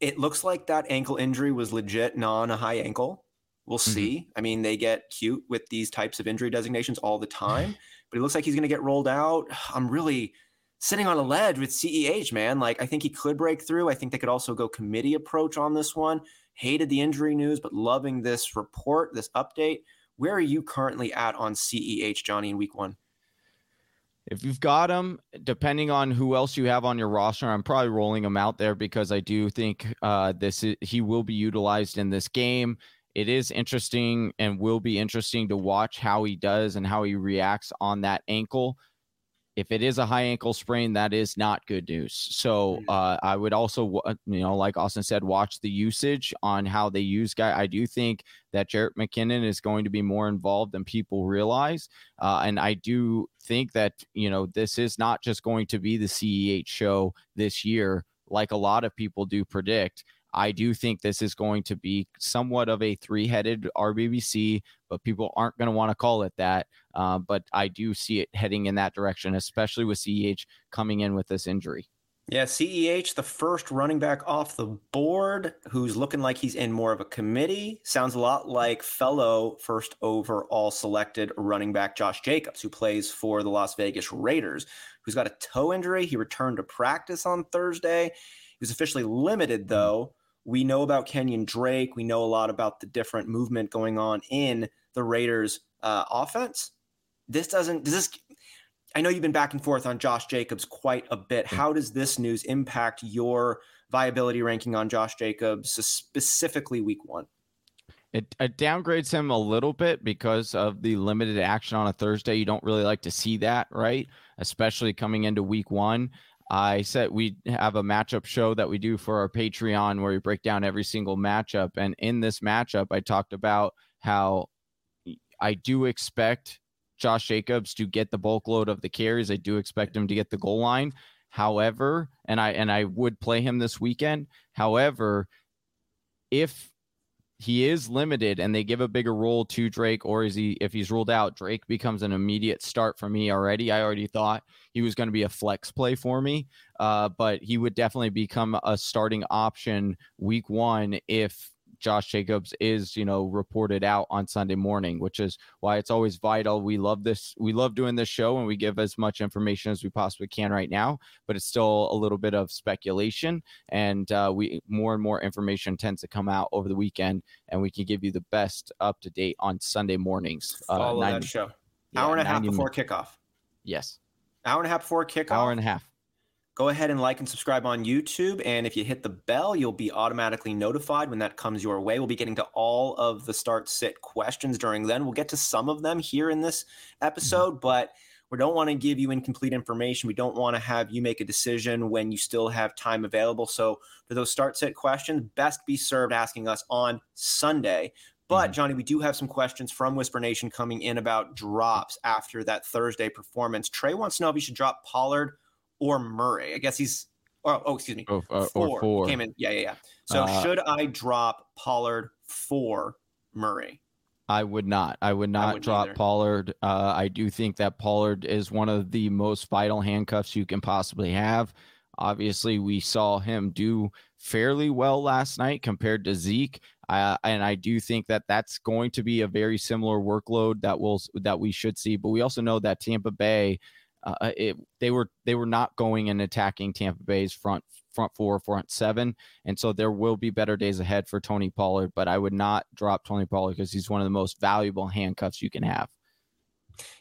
It looks like that ankle injury was legit, non a high ankle. We'll mm-hmm. see. I mean, they get cute with these types of injury designations all the time, [sighs] but it looks like he's going to get rolled out. I'm really sitting on a ledge with CEH, man. Like, I think he could break through. I think they could also go committee approach on this one. Hated the injury news, but loving this report, this update. Where are you currently at on CEH, Johnny, in week one? If you've got him, depending on who else you have on your roster, I'm probably rolling him out there because I do think uh, this is, he will be utilized in this game. It is interesting and will be interesting to watch how he does and how he reacts on that ankle if it is a high ankle sprain, that is not good news. So mm. uh, I would also, you know, like Austin said, watch the usage on how they use guy. I do think that Jerick McKinnon is going to be more involved than people realize, uh, and I do think that you know this is not just going to be the CEH show this year, like a lot of people do predict. I do think this is going to be somewhat of a three headed RBBC, but people aren't going to want to call it that. Uh, but I do see it heading in that direction, especially with CEH coming in with this injury. Yeah, CEH, the first running back off the board, who's looking like he's in more of a committee. Sounds a lot like fellow first overall selected running back Josh Jacobs, who plays for the Las Vegas Raiders, who's got a toe injury. He returned to practice on Thursday. He was officially limited, hmm. though, we know about Kenyon Drake. We know a lot about the different movement going on in the Raiders uh, offense. This doesn't, does this, I know you've been back and forth on Josh Jacobs quite a bit. How does this news impact your viability ranking on Josh Jacobs, specifically week one? It, it, downgrades him a little bit because of the limited action on a Thursday. You don't really like to see that, right? Especially coming into week one. I said we have a matchup show that we do for our Patreon where we break down every single matchup. And in this matchup, I talked about how I do expect Josh Jacobs to get the bulk load of the carries. I do expect him to get the goal line. However, and I and I would play him this weekend. However, if he is limited and they give a bigger role to Drake, or is he if he's ruled out, Drake becomes an immediate start for me already. I already thought he was going to be a flex play for me, uh, but he would definitely become a starting option week one if Josh Jacobs is, you know, reported out on Sunday morning, which is why it's always vital. We love this. We love doing this show and we give as much information as we possibly can right now, but it's still a little bit of speculation. And uh, we more and more information tends to come out over the weekend, and we can give you the best up to date on Sunday mornings. Uh, Follow 90, that show. Yeah, Hour and a half before minutes. kickoff. Yes. Hour and a half before kickoff. Hour and a half go ahead and like and subscribe on YouTube. And if you hit the bell, you'll be automatically notified when that comes your way. We'll be getting to all of the start sit questions during then. We'll get to some of them here in this episode, mm-hmm. but we don't want to give you incomplete information. We don't want to have you make a decision when you still have time available. So for those start sit questions, best be served asking us on Sunday. But mm-hmm. Johnny, we do have some questions from Whisper Nation coming in about drops after that Thursday performance. Trey wants to know if you should drop Pollard or Murray. I guess he's or oh excuse me, oh, uh, four. four. came in. Yeah, yeah, yeah. So uh, should I drop Pollard for Murray? I would not. I would not I drop either. Pollard. Uh, I do think that Pollard is one of the most vital handcuffs you can possibly have. Obviously, we saw him do fairly well last night compared to Zeke. Uh, and I do think that that's going to be a very similar workload that will that we should see. But we also know that Tampa Bay, uh, it, they were they were not going and attacking Tampa Bay's front front four, front seven, and so there will be better days ahead for Tony Pollard. But I would not drop Tony Pollard because he's one of the most valuable handcuffs you can have.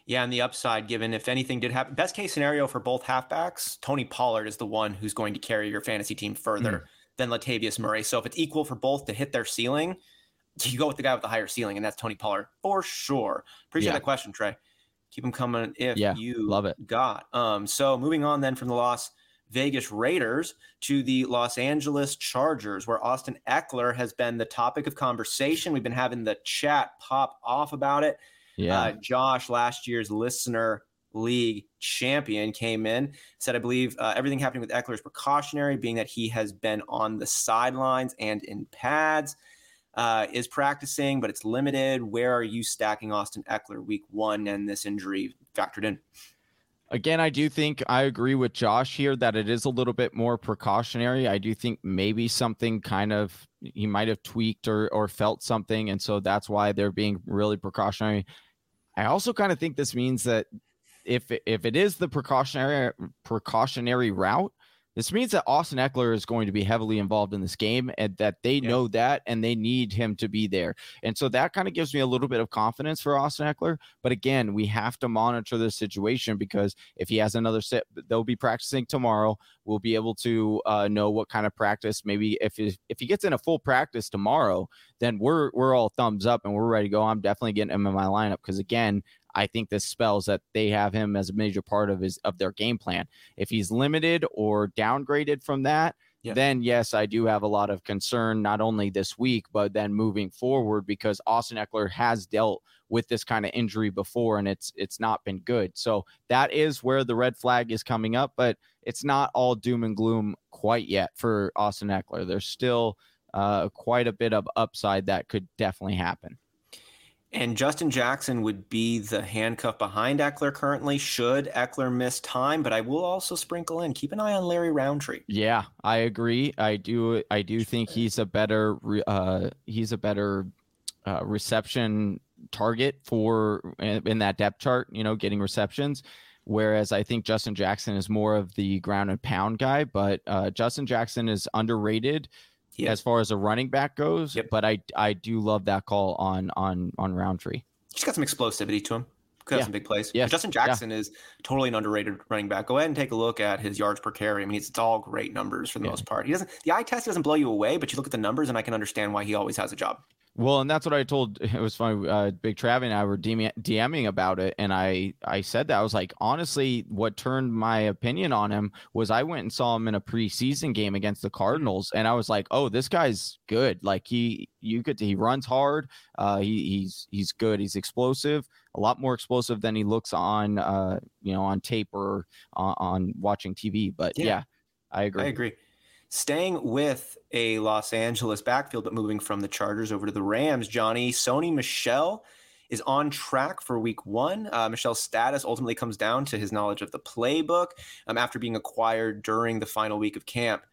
Yeah, and the upside, given if anything did happen, best case scenario for both halfbacks, Tony Pollard is the one who's going to carry your fantasy team further mm. than Latavius Murray. So if it's equal for both to hit their ceiling, you go with the guy with the higher ceiling, and that's Tony Pollard for sure. Appreciate yeah. that question, Trey. Keep them coming if yeah, you love it. Got um. So moving on then from the Las Vegas Raiders to the Los Angeles Chargers, where Austin Ekeler has been the topic of conversation. We've been having the chat pop off about it. Yeah. Uh, Josh, last year's listener league champion, came in, said, I believe uh, everything happening with Ekeler is precautionary, being that he has been on the sidelines and in pads. Uh, is practicing, but it's limited. Where are you stacking Austin Ekeler week one and this injury factored in? Again, I do think I agree with Josh here that it is a little bit more precautionary. I do think maybe something kind of he might have tweaked or or felt something, and so that's why they're being really precautionary. I also kind of think this means that if if it is the precautionary precautionary route, this means that Austin Ekeler is going to be heavily involved in this game and that they yeah. know that and they need him to be there. And so that kind of gives me a little bit of confidence for Austin Ekeler. But again, we have to monitor this situation because if he has another set, they'll be practicing tomorrow. We'll be able to uh, know what kind of practice. Maybe if he, if he gets in a full practice tomorrow, then we're we're all thumbs up and we're ready to go. I'm definitely getting him in my lineup because again, I think this spells that they have him as a major part of his of their game plan. If he's limited or downgraded from that, yeah. then yes, I do have a lot of concern not only this week but then moving forward because Austin Ekeler has dealt with this kind of injury before and it's it's not been good. So that is where the red flag is coming up, but it's not all doom and gloom quite yet for Austin Ekeler. There's still uh, quite a bit of upside that could definitely happen. And Justin Jackson would be the handcuff behind Ekeler currently, should Ekeler miss time. But I will also sprinkle in, keep an eye on Larry Rountree. Yeah, I agree. I do. I do think he's a better. Uh, he's a better uh, reception target for in that depth chart. You know, getting receptions. Whereas I think Justin Jackson is more of the ground and pound guy. But uh, Justin Jackson is underrated as far as a running back goes. Yep. But I I do love that call on on on Rountree. He's got some explosivity to him. Could have yeah. some big plays. Yeah. Justin Jackson yeah. is totally an underrated running back. Go ahead and take a look at his yards per carry. I mean, it's, it's all great numbers for the yeah. most part. He doesn't the eye test doesn't blow you away, but you look at the numbers and I can understand why he always has a job. Well, and that's what I told. [laughs] It was funny. Uh, Big Trav and I were DMing about it, and I I said that I was like, honestly, what turned my opinion on him was I went and saw him in a preseason game against the Cardinals, and I was like, oh, this guy's good. Like he, you could, he runs hard. Uh, he, he's he's good. He's explosive. A lot more explosive than he looks on, uh, you know, on tape or on, on watching TV. But yeah, yeah I agree. I agree. Staying with a Los Angeles backfield, but moving from the Chargers over to the Rams, Johnny, Sony Michel is on track for week one. Uh, Michel's status ultimately comes down to his knowledge of the playbook um, after being acquired during the final week of camp.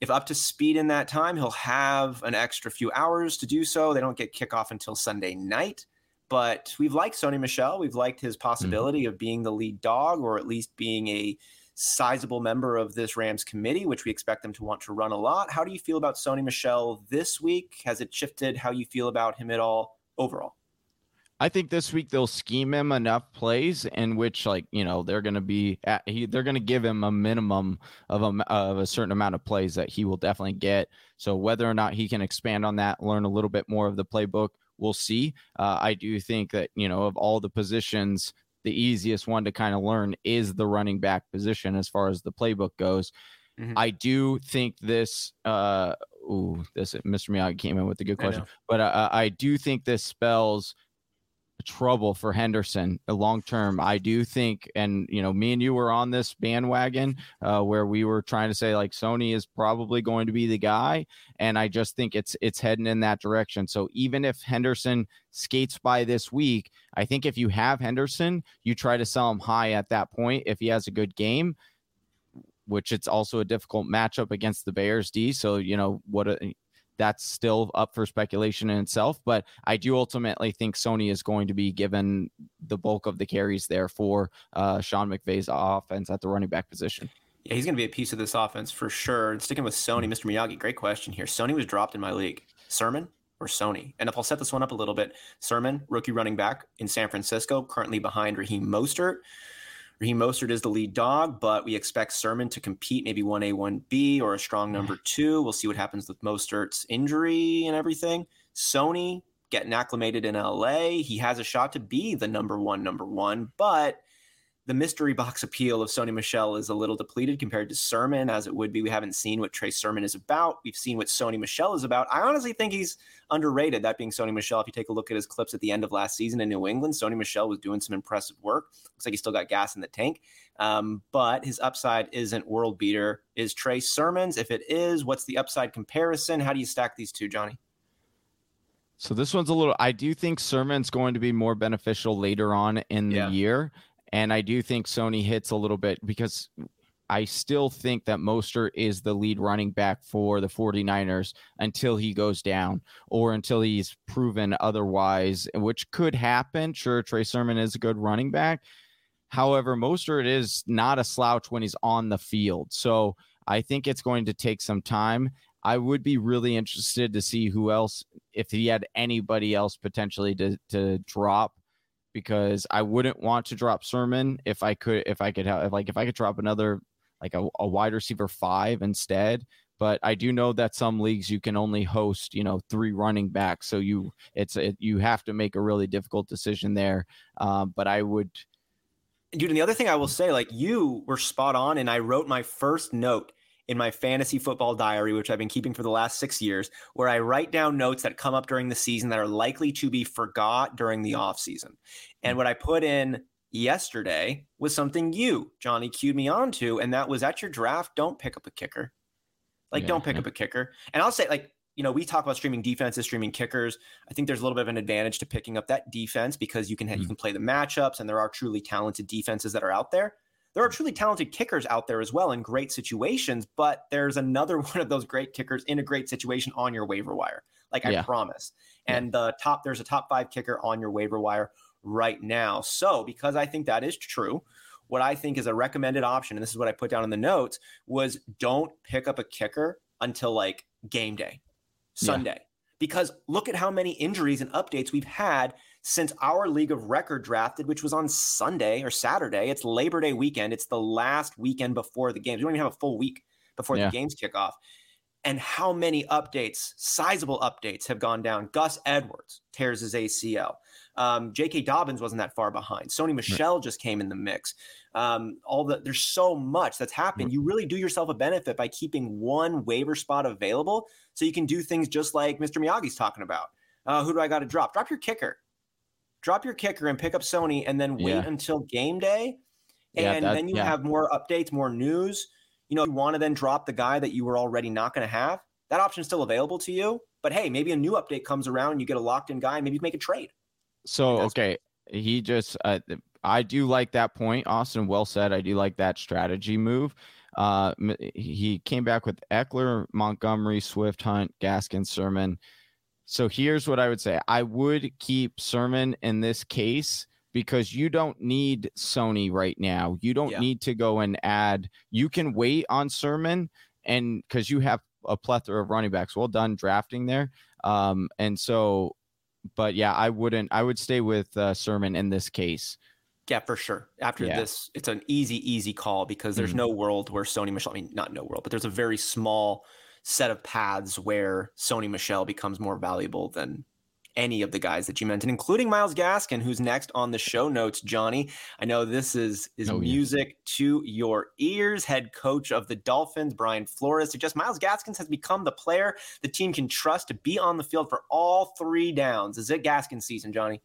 If up to speed in that time, he'll have an extra few hours to do so. They don't get kickoff until Sunday night. But we've liked Sony Michel. We've liked his mm-hmm. possibility mm-hmm. of being the lead dog or at least being a sizable member of this Rams committee, which we expect them to want to run a lot. How do you feel about Sony Michel this week? Has it shifted how you feel about him at all overall? I think this week they'll scheme him enough plays in which, like you know, they're going to be at, he, they're going to give him a minimum of a of a certain amount of plays that he will definitely get. So whether or not he can expand on that, learn a little bit more of the playbook, we'll see. Uh, I do think that you know of all the positions the easiest one to kind of learn is the running back position as far as the playbook goes. Mm-hmm. I do think this. Uh, ooh, this Mr. Miyagi came in with a good question, I but uh, I do think this spells trouble for Henderson long term. I do think, and you know, me and you were on this bandwagon uh, where we were trying to say like Sony is probably going to be the guy, and I just think it's it's heading in that direction. So even if Henderson skates by this week, I think if you have Henderson, you try to sell him high at that point if he has a good game which it's also a difficult matchup against the Bears D. So you know what a, that's still up for speculation in itself. But I do ultimately think Sony is going to be given the bulk of the carries there for uh, Sean McVay's offense at the running back position. Yeah, he's going to be a piece of this offense for sure. And sticking with Sony, Mr. Miyagi, great question here. Sony was dropped in my league. Sermon or Sony? And if I'll set this one up a little bit, Sermon, rookie running back in San Francisco, currently behind Raheem Mostert. Raheem Mostert is the lead dog, but we expect Sermon to compete maybe 1A, 1B or a strong number mm-hmm. two. We'll see what happens with Mostert's injury and everything. Sony getting acclimated in LA. He has a shot to be the number one, number one, but the mystery box [laughs] appeal of Sony Michel is a little depleted compared to Sermon, as it would be. We haven't seen what Trey Sermon is about. We've seen what Sony Michel is about. I honestly think he's underrated. That being Sony Michel. if you take a look at his clips at the end of last season in New England, Sony Michel was doing some impressive work. Looks like he still got gas in the tank, um, but his upside isn't world beater. Is Trey Sermons? If it is, what's the upside comparison? How do you stack these two, Johnny? So this one's a little. I do think Sermon's going to be more beneficial later on in the year. And I do think Sony hits a little bit because I still think that Mostert is the lead running back for the 49ers until he goes down or until he's proven otherwise, which could happen. Sure, Trey Sermon is a good running back. However, Mostert is not a slouch when he's on the field. So I think it's going to take some time. I would be really interested to see who else, if he had anybody else potentially to, to drop because I wouldn't want to drop Sermon if I could if I could have like if I could drop another like a, a wide receiver five instead. But I do know that some leagues you can only host, you know, three running backs, so you it's it, you have to make a really difficult decision there. Um, but I would, dude. And the other thing I will say, like you were spot on, and I wrote my first note in my fantasy football diary, which I've been keeping for the last six years, where I write down notes that come up during the season that are likely to be forgot during the off season. And what I put in yesterday was something you, Johnny, cued me onto, and that was at your draft, don't pick up a kicker. Like, yeah, don't pick yeah. up a kicker. And I'll say, like, you know, we talk about streaming defenses, streaming kickers. I think there's a little bit of an advantage to picking up that defense because you can mm-hmm. you can play the matchups, and there are truly talented defenses that are out there there are truly talented kickers out there as well in great situations, but there's another [laughs] one of those great kickers in a great situation on your waiver wire. Like I promise. And yeah. the top, there's a top five kicker on your waiver wire right now. So because I think that is true, what I think is a recommended option, and this is what I put down in the notes, was don't pick up a kicker until like game day, Sunday. Yeah. Because look at how many injuries and updates we've had since our league of record drafted, which was on Sunday or Saturday. It's Labor Day weekend. It's the last weekend before the games. We don't even have a full week before yeah. the games kick off. And how many updates, sizable updates, have gone down? Gus Edwards tears his ACL. Um, J.K. Dobbins wasn't that far behind. Sony Michel right. just came in the mix. Um, all the there's so much that's happened. You really do yourself a benefit by keeping one waiver spot available, so you can do things just like Mr. Miyagi's talking about. Uh, who do I got to drop? Drop your kicker drop your kicker and pick up Sony and then wait yeah. until game day. And yeah, that, then you yeah. have more updates, more news. You know, you want to then drop the guy that you were already not going to have. That option's still available to you. But hey, maybe a new update comes around, you get a locked in guy, maybe you make a trade. So, okay. He just, uh, I do like that point, Austin. Well said. I do like that strategy move. Uh, he came back with Ekeler, Montgomery, Swift, Hunt, Gaskin, Sermon. So here's what I would say I would keep Sermon in this case because you don't need Sony right now. You don't yeah. need to go and add, you can wait on Sermon and because you have a plethora of running backs. Well done drafting there. Um, and so, but yeah, I wouldn't, I would stay with uh, Sermon in this case. Yeah, for sure. After yeah. this, it's an easy, easy call because there's mm-hmm. no world where Sony Michel, I mean, not no world, but there's a very small set of paths where Sony Michel becomes more valuable than any of the guys that you mentioned, including Myles Gaskin, who's next on the show notes. Johnny, I know this is is oh, music yeah. to your ears. Head coach of the Dolphins, Brian Flores, suggests Myles Gaskins has become the player the team can trust to be on the field for all three downs. Is it Gaskin season, Johnny?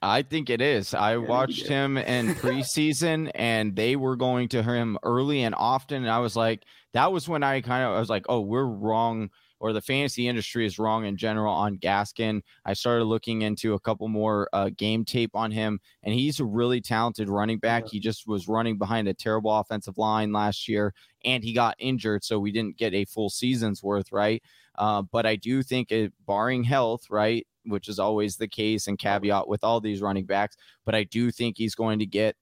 I think it is. I watched him in [laughs] preseason and they were going to him early and often. And I was like, that was when I kind of I was like, oh, we're wrong. or the fantasy industry is wrong in general on Gaskin. I started looking into a couple more uh, game tape on him, and he's a really talented running back. He just was running behind a terrible offensive line last year, and he got injured, so we didn't get a full season's worth, right? Uh, but I do think, it, barring health, right, which is always the case and caveat with all these running backs, but I do think he's going to get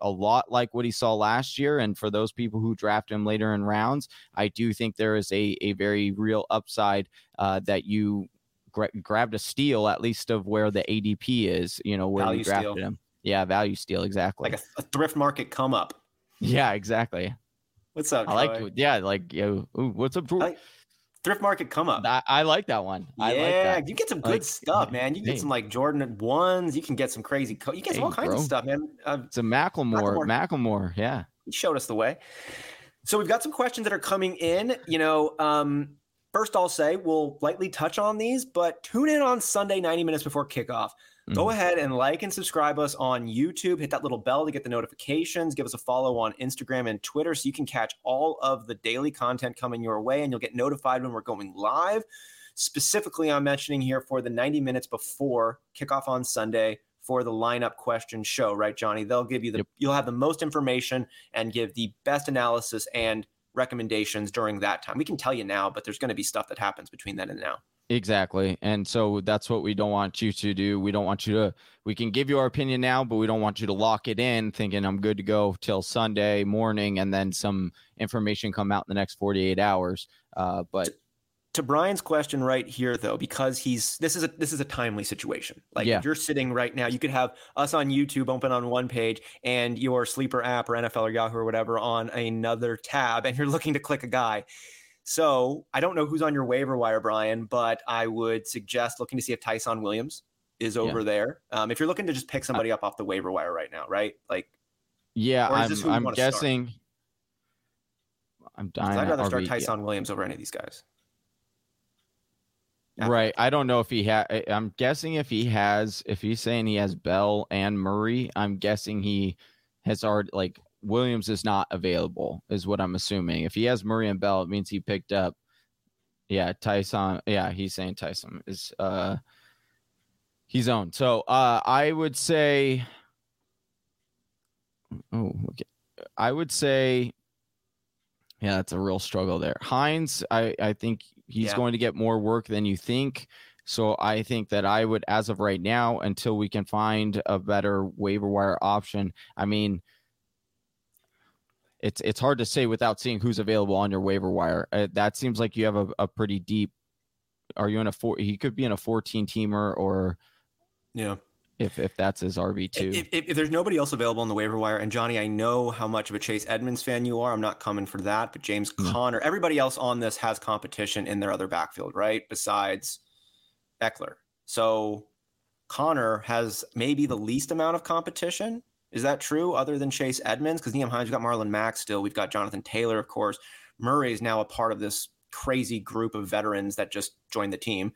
a lot like what he saw last year. And for those people who draft him later in rounds, I do think there is a, a very real upside uh, that you gra- grabbed a steal, at least of where the ADP is, you know, where value you drafted steal. him. Yeah, value steal, exactly. Like a, a, thrift market come up. Yeah, exactly. What's up? I like, yeah, like, yo, ooh, what's up? I, thrift market come up. I, I like that one. I yeah, like that. you get some good like, stuff, man. You get some like Jordan ones. You can get some crazy. Co- you get some all kinds bro. of stuff, man. Uh, it's a Macklemore. Macklemore. Macklemore. Yeah, he showed us the way. So we've got some questions that are coming in. You know, um, first I'll say we'll lightly touch on these, but tune in on Sunday, ninety minutes before kickoff. Mm-hmm. Go ahead and like and subscribe us on YouTube. Hit that little bell to get the notifications. Give us a follow on Instagram and Twitter so you can catch all of the daily content coming your way and you'll get notified when we're going live. Specifically, I'm mentioning here for the 90 minutes before kickoff on Sunday for the lineup question show, right, Johnny? They'll give you the, yep. you'll have the most information and give the best analysis and recommendations during that time. We can tell you now, but there's going to be stuff that happens between then and now. Exactly. And so that's what we don't want you to do. We don't want you to, we can give you our opinion now, but we don't want you to lock it in thinking I'm good to go till Sunday morning and then some information come out in the next 48 hours. Uh, but to Brian's question right here though, because he's, this is a, this is a timely situation. Like yeah. if you're sitting right now, you could have us on YouTube open on one page and your sleeper app or NFL or Yahoo or whatever on another tab and you're looking to click a guy so I don't know who's on your waiver wire, Brian, but I would suggest looking to see if Ty'Son Williams is over yeah. there. Um, if you're looking to just pick somebody up off the waiver wire right now, right? Like, yeah, I'm, I'm guessing. Start? I'm dying. I'd rather start Ty'Son yeah. Williams over any of these guys. Yeah. Right. I don't know if he had. I'm guessing if he has, if he's saying he has Bell and Murray, I'm guessing he has already like Williams is not available, is what I'm assuming. If he has Murray and Bell, it means he picked up. Yeah, Ty'Son. Yeah, he's saying Ty'Son is uh he's owned. So uh I would say oh okay. I would say yeah, that's a real struggle there. Hines, I, I think he's yeah. going to get more work than you think. So I think that I would, as of right now, until we can find a better waiver wire option. I mean, it's it's hard to say without seeing who's available on your waiver wire. Uh, that seems like you have a, a pretty deep. Are you in a four? He could be in a fourteen teamer or. Yeah. If, if that's his RB two, if, if, if, there's nobody else available on the waiver wire, and Johnny, I know how much of a Chase Edmonds fan you are. I'm not coming for that, but James mm. Conner, everybody else on this has competition in their other backfield, right? Besides Ekeler, so Conner has maybe the least amount of competition is that true other than Chase Edmonds? Because Nyheim Hines, we've got Marlon Mack still. We've got Jonathan Taylor, of course. Murray is now a part of this crazy group of veterans that just joined the team.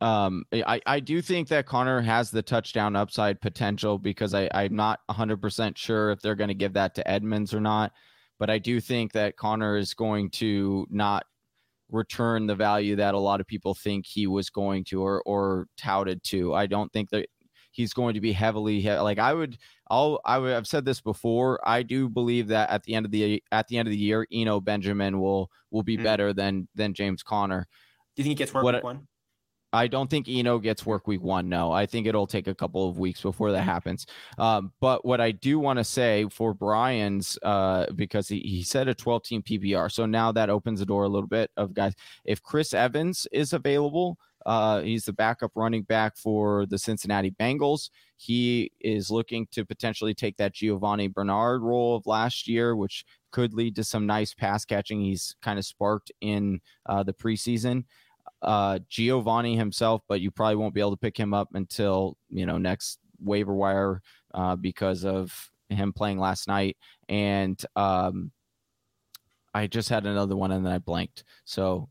Um, I, I do think that Conner has the touchdown upside potential because I, I'm not 100% sure if they're going to give that to Edmonds or not. But I do think that Conner is going to not return the value that a lot of people think he was going to or, or touted to. I don't think that he's going to be heavily like I would I'll I would have said this before. I do believe that at the end of the at the end of the year, Eno Benjamin will will be mm-hmm. better than than James Conner. Do you think he gets work what, week one? I don't think Eno gets work week one. No, I think it'll take a couple of weeks before that happens. Um, but what I do want to say for Brian's, uh, because he, he said a 12 team PPR. So now that opens the door a little bit of guys. If Chris Evans is available, uh, he's the backup running back for the Cincinnati Bengals. He is looking to potentially take that Giovani Bernard role of last year, which could lead to some nice pass catching. He's kind of sparked in uh, the preseason. Uh, Giovani himself, but you probably won't be able to pick him up until you know next waiver wire uh, because of him playing last night. And um, I just had another one and then I blanked. So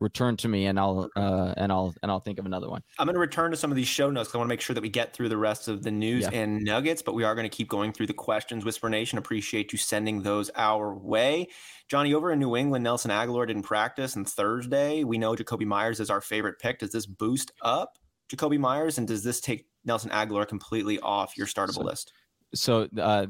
return to me and I'll uh, and I'll and I'll think of another one. I'm going to return to some of these show notes because I want to make sure that we get through the rest of the news yeah. and nuggets, but we are going to keep going through the questions. Whisper Nation, appreciate you sending those our way. Johnny, over in New England, Nelson Agholor didn't practice, and Thursday we know Jakobi Meyers is our favorite pick. Does this boost up Jakobi Meyers, and does this take Nelson Agholor completely off your startable so, list? So uh,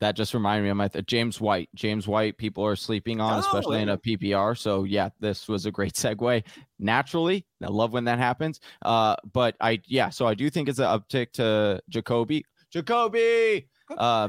that just reminded me of my th- James White. James White, people are sleeping on, oh, especially in a PPR. So yeah, this was a great [laughs] segue. Naturally, I love when that happens. Uh, but I yeah, so I do think it's an uptick to Jakobi. Jakobi, uh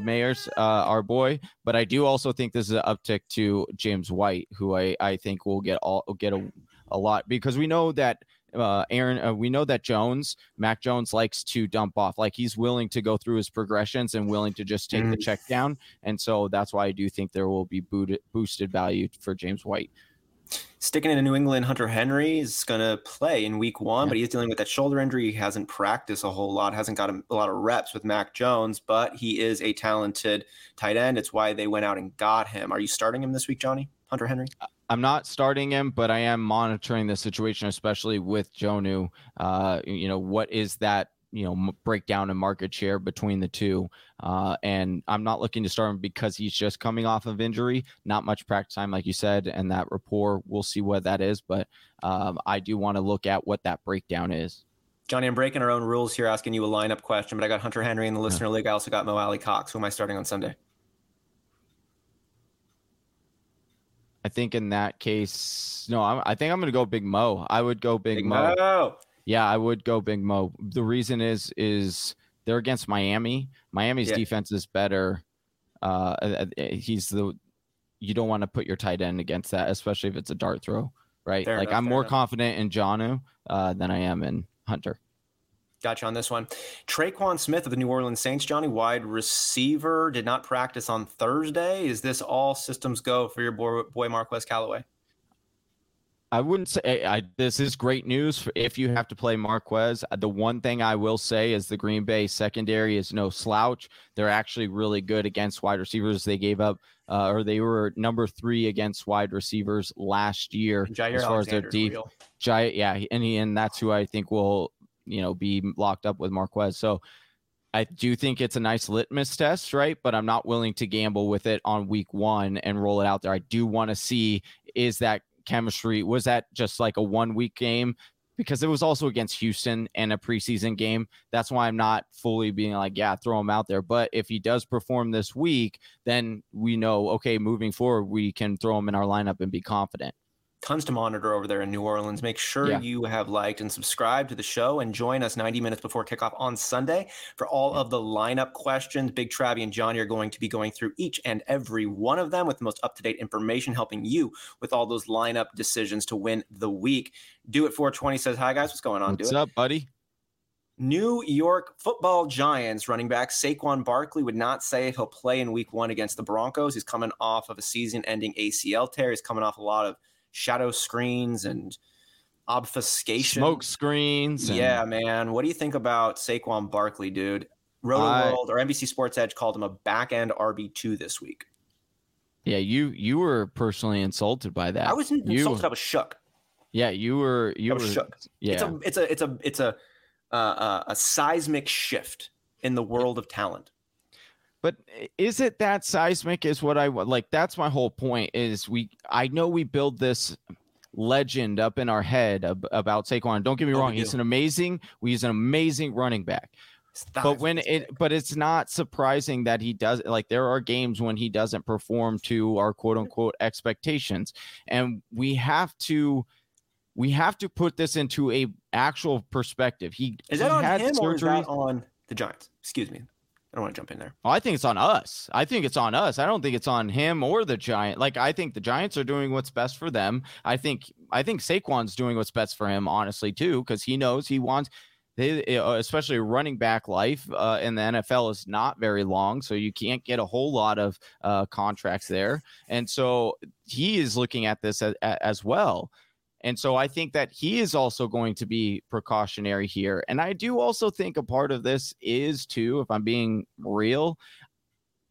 uh, our boy. But I do also think this is an uptick to James White, who I I think will get all get a, a lot because we know that uh, Aaron, uh, we know that Jones, Mac Jones likes to dump off. Like he's willing to go through his progressions and willing to just take mm. the check down. And so that's why I do think there will be booted, boosted value for James White. Sticking in New England, Hunter Henry is going to play in week one, yeah. but he's dealing with that shoulder injury. He hasn't practiced a whole lot, hasn't got a, a, lot of reps with Mac Jones, but he is a talented tight end. It's why they went out and got him. Are you starting him this week, Johnny? Hunter Henry? I'm not starting him, but I am monitoring the situation, especially with Jonnu. Uh, you know, what is that? You know, breakdown in market share between the two, uh, and I'm not looking to start him because he's just coming off of injury, not much practice time, like you said, and that rapport. We'll see what that is, but um, I do want to look at what that breakdown is. Johnny, I'm breaking our own rules here, asking you a lineup question, but I got Hunter Henry in the listener yeah. league. I also got Mo Alie-Cox. Who am I starting on Sunday? I think in that case, no, I'm, i think I'm going to go Big Mo. I would go Big, Big Mo. Mo. Yeah, I would go Big Mo. The reason is is they're against Miami. Miami's yeah. defense is better. Uh, uh, uh, he's the you don't want to put your tight end against that, especially if it's a dart throw, right? Fair like enough, I'm more enough. confident in Jonnu uh, than I am in Hunter. Gotcha on this one. Tre'Quan Smith of the New Orleans Saints, Johnny, wide receiver, did not practice on Thursday. Is this all systems go for your boy, boy Marquez Callaway? I wouldn't say I, this is great news if you have to play Marquez. The one thing I will say is the Green Bay secondary is no slouch. They're actually really good against wide receivers. They gave up, uh, or they were number three against wide receivers last year as far Alexander's as their deep. Jaire, yeah, and he, and that's who I think will you know, be locked up with Marquez. So I do think it's a nice litmus test, right? But I'm not willing to gamble with it on week one and roll it out there. I do want to see is that chemistry, was that just like a one week game? Because it was also against Houston and a preseason game. That's why I'm not fully being like, yeah, throw him out there. But if he does perform this week, then we know, okay, moving forward, we can throw him in our lineup and be confident tons to monitor over there in New Orleans. Make sure yeah. you have liked and subscribed to the show and join us 90 minutes before kickoff on Sunday for all of the lineup questions. Big Travie and Johnny are going to be going through each and every one of them with the most up to date information, helping you with all those lineup decisions to win the week. Do it 420 says, Hi, guys. What's going on? What's up, buddy? New York football giants running back Saquon Barkley would not say if he'll play in week one against the Broncos. He's coming off of a season ending ACL tear. He's coming off a lot of shadow screens and obfuscation. Smoke screens. And... Yeah, man. What do you think about Saquon Barkley, dude? Roto World or NBC Sports Edge called him a back end RB2 this week. Yeah, you you were personally insulted by that. I was you, insulted. I was shook. Yeah, you were you were shook. Yeah. It's a it's a it's a it's a uh, uh, a seismic shift in the world of talent. But eh, is it that seismic? Is what I like. That's my whole point. Is we? I know we build this legend up in our head about Saquon. Don't get me oh, wrong; he's an amazing. He's an amazing running back. Stop. But when it, but it's not surprising that he does. Like there are games when he doesn't perform to our quote unquote expectations, and we have to, we have to put this into a actual perspective. He is that on him surgery. or is that on the Giants? Excuse me. I don't want to jump in there. Well, I think it's on us. I think it's on us. I don't think it's on him or the Giant. Like I think the Giants are doing what's best for them. I think I think Saquon's doing what's best for him, honestly, too, because he knows he wants. They, uh, especially running back life uh, in the NFL is not very long, so you can't get a whole lot of uh, contracts there, and so he is looking at this as, as well. And so I think that he is also going to be precautionary here. And I do also think a part of this is too, if I'm being real,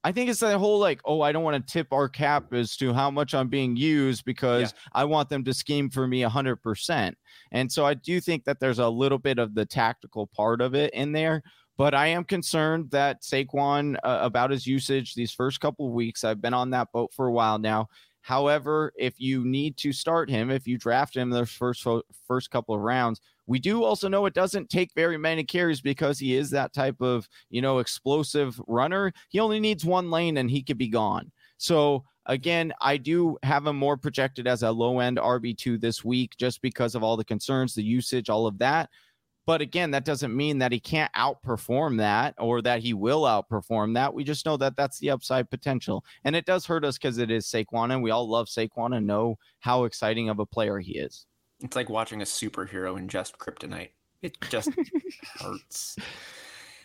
I think it's that whole like, oh, I don't want to tip our cap as to how much I'm being used because yeah. I want them to scheme for me 100%. And so I do think that there's a little bit of the tactical part of it in there. But I am concerned that Saquon, uh, about his usage these first couple of weeks, I've been on that boat for a while now. However, if you need to start him, if you draft him the first first couple of rounds, we do also know it doesn't take very many carries because he is that type of, you know, explosive runner. He only needs one lane and he could be gone. So again, I do have him more projected as a low end RB2 this week just because of all the concerns, the usage, all of that. But again, that doesn't mean that he can't outperform that or that he will outperform that. We just know that that's the upside potential. And it does hurt us because it is Saquon, and we all love Saquon and know how exciting of a player he is. It's like watching a superhero ingest kryptonite. It just [laughs] hurts.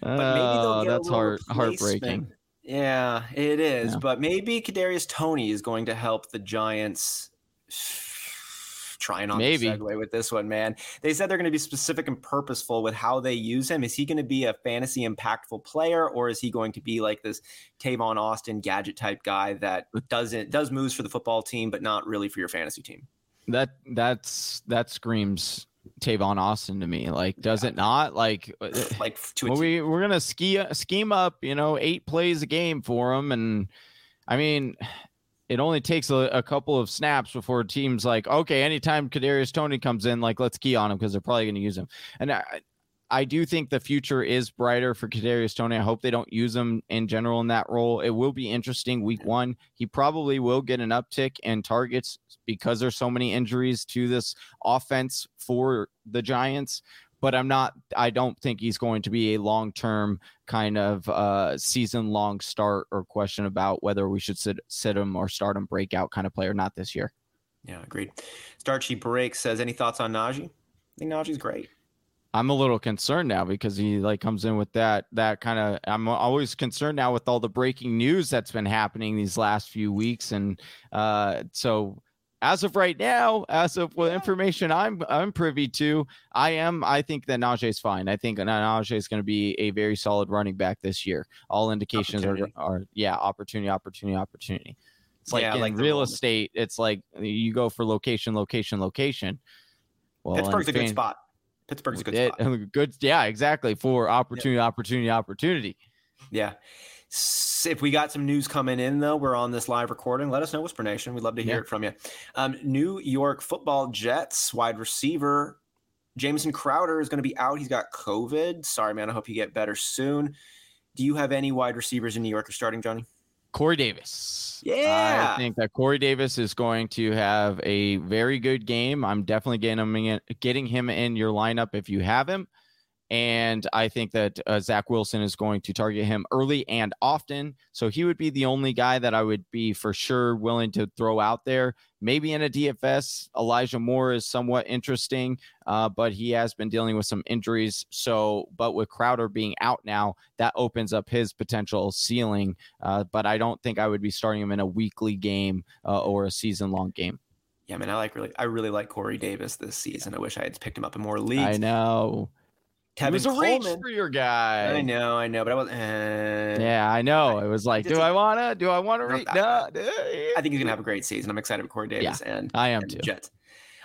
But maybe oh, that's heart heartbreaking. Yeah, it is. Yeah. But maybe Kadarius Toney is going to help the Giants trying on Maybe. the segue with this one, man. They said they're going to be specific and purposeful with how they use him. Is he going to be a fantasy impactful player, or is he going to be like this Tavon Austin gadget type guy that doesn't does moves for the football team, but not really for your fantasy team? That that's that screams Tavon Austin to me. Like, does yeah. it not? Like, uh, [sighs] like to well, we we're gonna ski scheme up, you know, eight plays a game for him, and I mean, it only takes a, a, couple of snaps before teams like, okay, anytime Kadarius Toney comes in, like let's key on him because they're probably going to use him. And I, I do think the future is brighter for Kadarius Toney. I hope they don't use him in general in that role. It will be interesting. Week one, he probably will get an uptick in targets because there's so many injuries to this offense for the Giants but I'm not. I don't think he's going to be a long term kind of uh, season long start or question about whether we should sit sit him or start him breakout kind of player. Not this year. Yeah, agreed. Starchy Break says, any thoughts on Najee? I think Najee's great. I'm a little concerned now because he like comes in with that that kind of I'm always concerned now with all the breaking news that's been happening these last few weeks and uh so as of right now, as of what information I'm I'm privy to, I am I think that Najee is fine. I think Najee is going to be a very solid running back this year. All indications are are yeah, opportunity, opportunity, opportunity. It's like yeah, in like real estate, it's like you go for location, location, location. Well, Pittsburgh's a good spot. Pittsburgh's a good it, spot. [laughs] Good, yeah, exactly. For opportunity, yep. opportunity, opportunity. Yeah if we got some news coming in though we're on this live recording let us know whisper nation we'd love to hear yeah. it from you. Um, new york football jets wide receiver jamison crowder is going to be out. He's got covid. Sorry man. I hope you get better soon. Do you have any wide receivers in new york are starting johnny? Corey davis. Yeah. I think that corey davis is going to have a very good game. I'm definitely getting him in, getting him in your lineup if you have him and I think that uh, Zach Wilson is going to target him early and often. So he would be the only guy that I would be for sure willing to throw out there. Maybe in a DFS, Elijah Moore is somewhat interesting, uh, but he has been dealing with some injuries. So, but with Crowder being out now, that opens up his potential ceiling. Uh, but I don't think I would be starting him in a weekly game uh, or a season long game. Yeah, man, I like really, I really like Corey Davis this season. I wish I had picked him up in more leagues. I know. Tevin it was a Coleman. reach for your guy. I know, I know, but I was. Uh, yeah, I know. It was like, do I wanna? Do I wanna reach? No, I, I think he's gonna have a great season. I'm excited for Corey Davis yeah, and I am and too. Jets.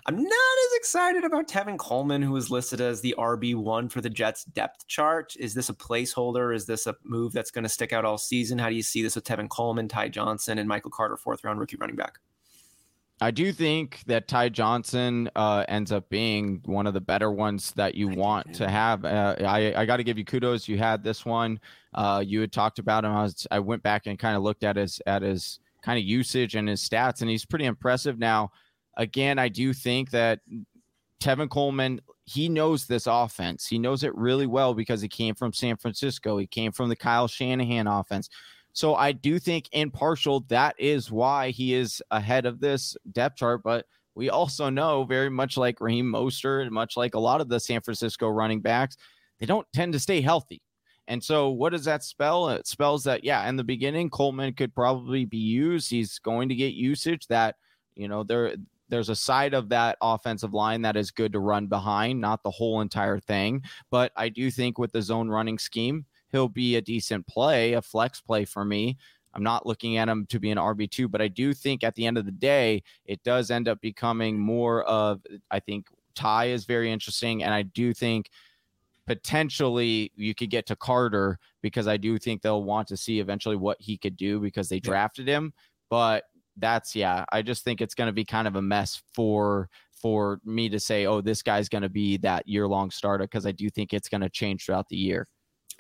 I'm not as excited about Tevin Coleman, who is listed as the RB one for the Jets depth chart. Is this a placeholder? Is this a move that's going to stick out all season? How do you see this with Tevin Coleman, Ty Johnson, and Michael Carter, fourth round rookie running back? I do think that Ty Johnson uh, ends up being one of the better ones that you want to have. Uh, I, I got to give you kudos. You had this one. Uh, you had talked about him. I, was, I went back and kind of looked at his at his kind of usage and his stats, and he's pretty impressive. Now, again, I do think that Tevin Coleman he knows this offense. He knows it really well because he came from San Francisco. He came from the Kyle Shanahan offense. So I do think in partial that is why he is ahead of this depth chart. But we also know very much like Raheem Mostert, much like a lot of the San Francisco running backs, they don't tend to stay healthy. And so, what does that spell? It spells that, yeah, in the beginning, Coleman could probably be used. He's going to get usage that, you know, there there's a side of that offensive line that is good to run behind, not the whole entire thing. But I do think with the zone running scheme, he'll be a decent play, a flex play for me. I'm not looking at him to be an RB2, but I do think at the end of the day, it does end up becoming more of, I think Ty is very interesting. And I do think potentially you could get to Carter because I do think they'll want to see eventually what he could do because they drafted him. But that's, yeah, I just think it's going to be kind of a mess for for me to say, oh, this guy's going to be that year long starter because I do think it's going to change throughout the year.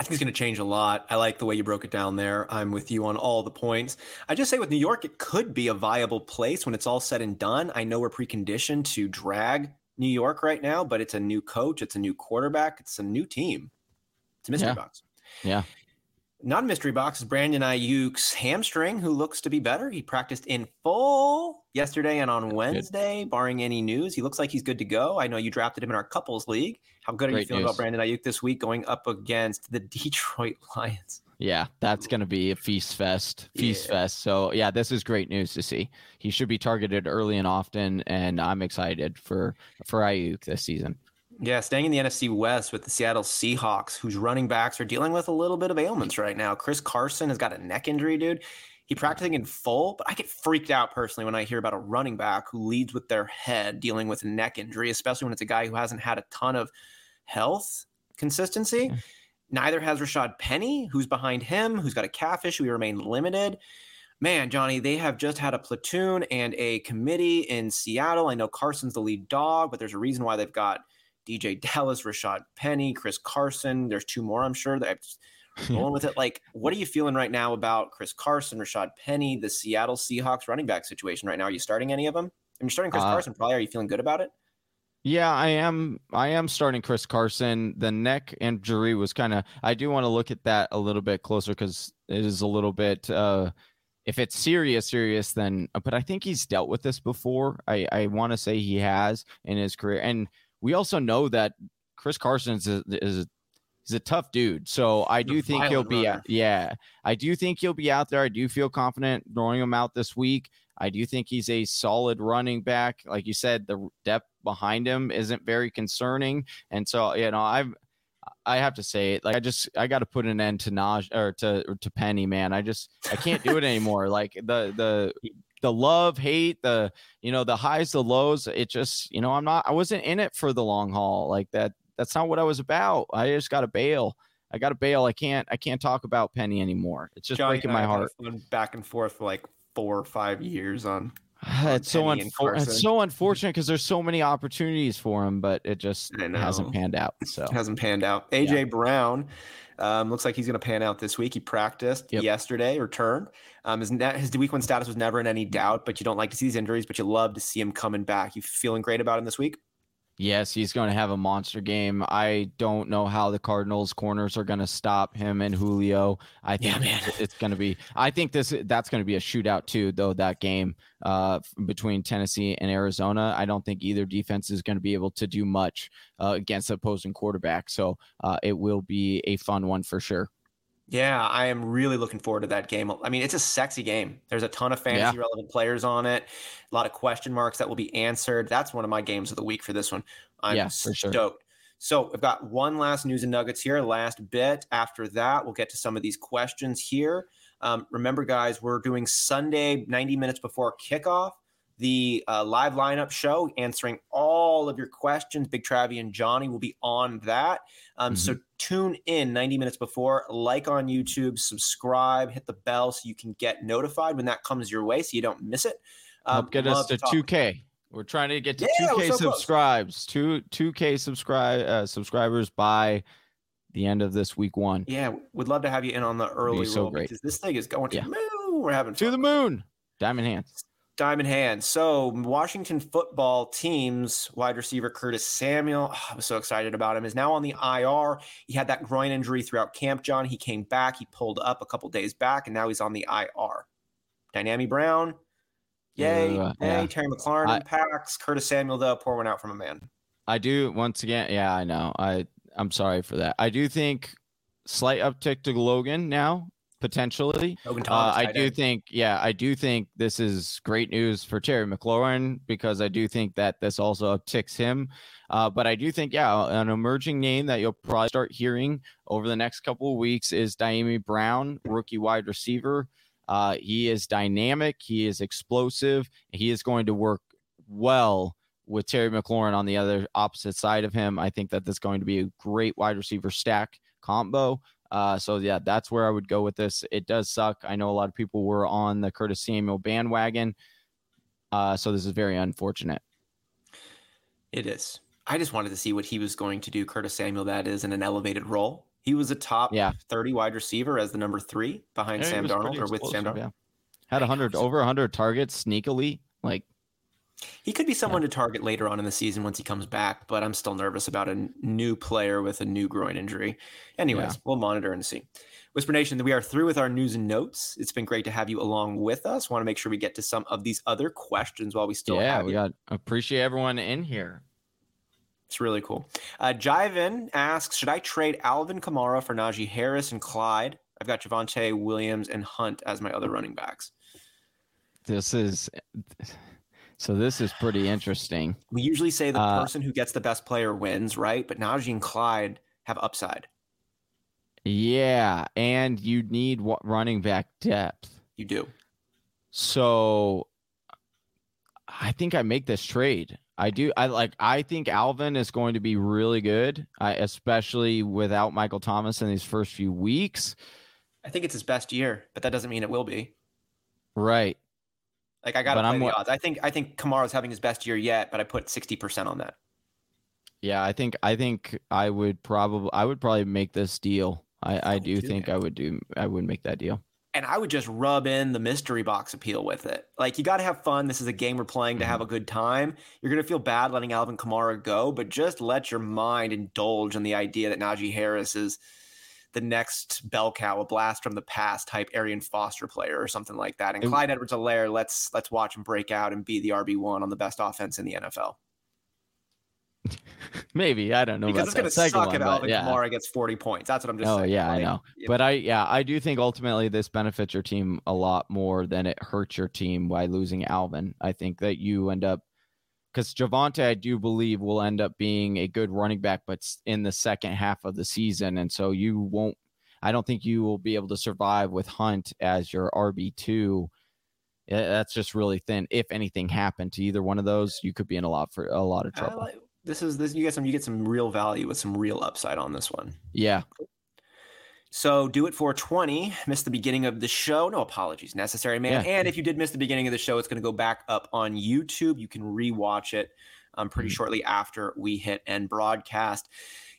I think it's going to change a lot. I like the way you broke it down there. I'm with you on all the points. I just say with New York, it could be a viable place when it's all said and done. I know we're preconditioned to drag New York right now, but it's a new coach, it's a new quarterback, it's a new team. It's a mystery yeah. box. Yeah. Not a mystery box is Brandon Aiyuk's hamstring, who looks to be better. He practiced in full yesterday and on Wednesday, good. barring any news. He looks like he's good to go. I know you drafted him in our couples league. How good are Great you feeling news. about Brandon Aiyuk this week going up against the [laughs] Detroit Lions? Yeah, that's going to be a feast fest, feast yeah. fest. So yeah, this is great news to see. He should be targeted early and often, and I'm excited for for Aiyuk this season. Yeah, staying in the NFC West with the Seattle Seahawks, whose running backs are dealing with a little bit of ailments right now. Chris Carson has got a neck injury, dude. He practicing in full, but I get freaked out personally when I hear about a running back who leads with their head dealing with a neck injury, especially when it's a guy who hasn't had a ton of health consistency. Hmm. Neither has Rashad Penny, who's behind him, who's got a calf issue. He remained limited. Man, Johnny, they have just had a platoon and a committee in Seattle. I know Carson's the lead dog, but there's a reason why they've got DeeJay Dallas, Rashad Penny, Chris Carson. There's two more, I'm sure. That [laughs] rolling with it. Like, what are you feeling right now about Chris Carson, Rashad Penny, the Seattle Seahawks running back situation right now? Are you starting any of them? I mean, starting Chris uh, Carson, probably. Are you feeling good about it? Yeah, I am. I am starting Chris Carson. The neck injury was kind of. I do want to look at that a little bit closer because it is a little bit. uh If it's serious, serious, then. But I think he's dealt with this before. I I want to say he has in his career, and we also know that Chris Carson is a, is a, he's a tough dude. So I do think he'll be. Runner. Yeah, I do think he'll be out there. I do feel confident throwing him out this week. I do think he's a solid running back. Like you said, the depth behind him isn't very concerning. And so, you know, I've I have to say it. Like I just I got to put an end to Naj or to or to Penny, man. I just I can't do it [laughs] anymore. Like the the the love, hate, the you know the highs, the lows. It just you know I'm not I wasn't in it for the long haul. Like that that's not what I was about. I just got to bail. I got to bail. I can't I can't talk about Penny anymore. It's just Johnny breaking my heart. Back and forth for like four or five years on. [sighs] it's so unfor- it's so mm-hmm. unfortunate because there's so many opportunities for him, but it just hasn't panned out. So it hasn't panned out. AJ yeah. Brown um, looks like he's going to pan out this week. He practiced yep. yesterday, returned. Um, his, his week one status was never in any doubt, but you don't like to see these injuries, but you love to see him coming back. You feeling great about him this week? Yes, he's going to have a monster game. I don't know how the Cardinals corners are going to stop him and Julio. I think yeah, it's going to be. I think this that's going to be a shootout too, though. That game uh, between Tennessee and Arizona, I don't think either defense is going to be able to do much uh, against opposing quarterback. So uh, it will be a fun one for sure. Yeah, I am really looking forward to that game. I mean, it's a sexy game. There's a ton of fantasy yeah. relevant players on it, a lot of question marks that will be answered. That's one of my games of the week for this one. I'm yeah, stoked. Sure. So I've got one last news and nuggets here, last bit. After that, we'll get to some of these questions here. Um, remember, guys, we're doing Sunday 90 minutes before kickoff the uh, live lineup show, answering all of your questions. Big Travie and Johnny will be on that. Um, mm-hmm. So tune in 90 minutes before, like on YouTube, subscribe, hit the bell so you can get notified when that comes your way so you don't miss it. Um, get us to, to 2K. We're trying to get to yeah, 2K so subscribes, two 2K subscribe uh, subscribers by the end of this week one. Yeah, we'd love to have you in on the early so roll great. because this thing is going to yeah. the moon. We're having fun. to the moon. Diamond hands. Diamond hands. So Washington football team's wide receiver Curtis Samuel, oh, [sighs] I was so excited about him, is now on the IR. He had that groin injury throughout camp, John. He came back. He pulled up a couple days back, and now he's on the IR. Dyami Brown, yay, uh, yay. Terry McLaurin I, impacts. Curtis Samuel, though, poor one out from a man. I do once again. Yeah, I know. I I'm sorry for that. I do think slight uptick to Logan now potentially. Uh, I do end. think, yeah, I do think this is great news for Terry McLaurin because I do think that this also ticks him. Uh, but I do think, yeah, an emerging name that you'll probably start hearing over the next couple of weeks is Dyami Brown, rookie wide receiver. Uh, he is dynamic. He is explosive. He is going to work well with Terry McLaurin on the other opposite side of him. I think that that's going to be a great wide receiver stack combo. Uh, so yeah, that's where I would go with this. It does suck. I know a lot of people were on the Curtis Samuel bandwagon. Uh, so this is very unfortunate. It is. I just wanted to see what he was going to do. Curtis Samuel, that is, in an elevated role. He was a top Yeah. 30 wide receiver as the number three behind Yeah, Sam was Darnold or with Sam explosive, Darnold. yeah. Had I know, 100 so- over 100 targets sneakily. Like He could be someone to target later on in the season once he comes back, but I'm still nervous about a new player with a new groin injury. Anyways, Yeah. we'll monitor and see. Whisper Nation, we are through with our news and notes. It's been great to have you along with us. Want to make sure we get to some of these other questions while we still have. yeah, we you. got appreciate everyone in here. It's really cool. Uh, Jiven asks, should I trade Alvin Kamara for Najee Harris and Clyde? I've got Javonte Williams and Hunt as my other running backs. This is so this is pretty interesting. We usually say the Uh, person who gets the best player wins, right? But Najee and Clyde have upside. Yeah, and you need what running back depth. You do. So I think I make this trade. I do. I like. I think Alvin is going to be really good, I, especially without Michael Thomas in these first few weeks. I think it's his best year, but that doesn't mean it will be. Right. Like I got to play I'm the odds. I think I think Kamara's having his best year yet, but I put sixty percent on that. Yeah. I think. I think I would probably. I would probably make this deal. I. I do do think. I would do. I would make that deal. And I would just rub in the mystery box appeal with it. Like you got to have fun. This is a game we're playing to Mm-hmm. have a good time. You're gonna feel bad letting Alvin Kamara go, but just let your mind indulge in the idea that Najee Harris is the next bell cow, a blast from the past type Arian Foster player or something like that. And Clyde Edwards-Helaire, let's let's watch him break out and be the RB one on the best offense in the NFL. [laughs] Maybe I don't know because it's going to suck one, if Alvin yeah. Kamara gets 40 points. That's what I'm just Oh saying. yeah, I know. But I yeah, I do think ultimately this benefits your team a lot more than it hurts your team by losing Alvin. I think that you end up because Javonte, I do believe, will end up being a good running back, but in the second half of the season, and so you won't. I don't think you will be able to survive with Hunt as your RB two. That's just really thin. If anything happened to either one of those, you could be in a lot for a lot of trouble. like- this is this you get some you get some real value with some real upside on this one. yeah, So do it for 20. Missed the beginning of the show. No apologies necessary, man. Yeah. And if you did miss the beginning of the show, it's going to go back up on YouTube. You can rewatch it um, pretty Mhm. shortly after we hit end broadcast.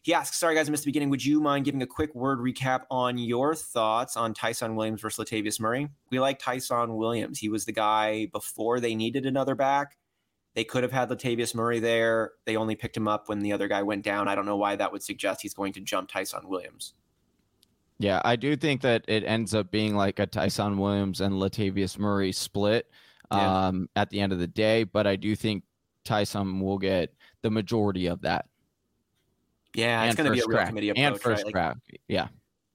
He asks, sorry guys, I missed the beginning. Would you mind giving a quick word recap on your thoughts on Ty'Son Williams versus Latavius Murray? We like Ty'Son Williams. He was the guy before they needed another back. They could have had Latavius Murray there. They only picked him up when the other guy went down. I don't know why that would suggest he's going to jump Ty'Son Williams. Yeah, I do think that it ends up being like a Ty'Son Williams and Latavius Murray split Yeah. um, at the end of the day, but I do think Ty'Son will get the majority of that. Yeah, it's going to be a real crack. committee approach. and right? first Like. Yeah,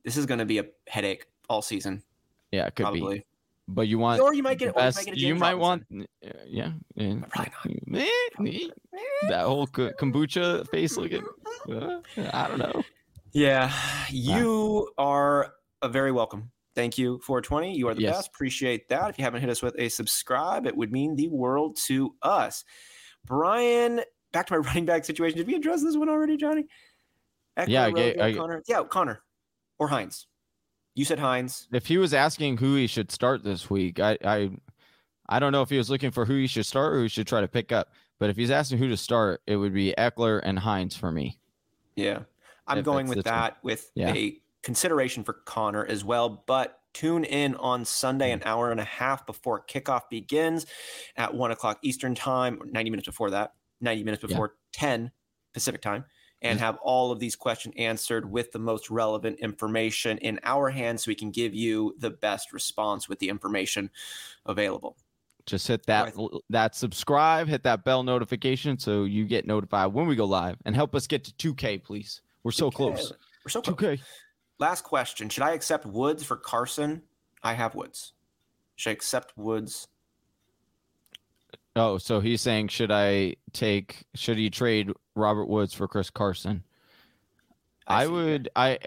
This is going to be a headache all season, yeah, it could probably. be. But you want Or you might get, or you might get You might want, uh, yeah, yeah. Probably eh, [laughs] that whole kombucha face looking. uh, I don't know. Yeah, you are a very welcome. Thank you, 420. You are the Yes. best. Appreciate that. If you haven't hit us with a subscribe, it would mean the world to us. Brian, back to my [laughs] running back situation. Did we address this one already, Johnny? Ekeler, Yeah, I I- Conner. Yeah, Conner or Hines. You said Hines. If he was asking who he should start this week, I, I, I don't know if he was looking for who he should start or who he should try to pick up. But if he's asking who to start, it would be Ekeler and Hines for me. Yeah, I'm If going with that with Yeah. a consideration for Conner as well. But tune in on Sunday, Mm. an hour and a half before kickoff begins at one o'clock Eastern time, 90 minutes before that, 90 minutes Yeah. before 10 Pacific time, and Mhm. have all of these questions answered with the most relevant information in our hands so we can give you the best response with the information available. Just hit that that subscribe, hit that bell notification so you get notified when we go live, and help us get to 2K, please. We're so close. We're so close. 2K. Last question. Should I accept Woods for Carson? I have Woods. Should I accept Woods? Oh, so he's saying should I take should he trade Robert Woods for Chris Carson? I, see. would I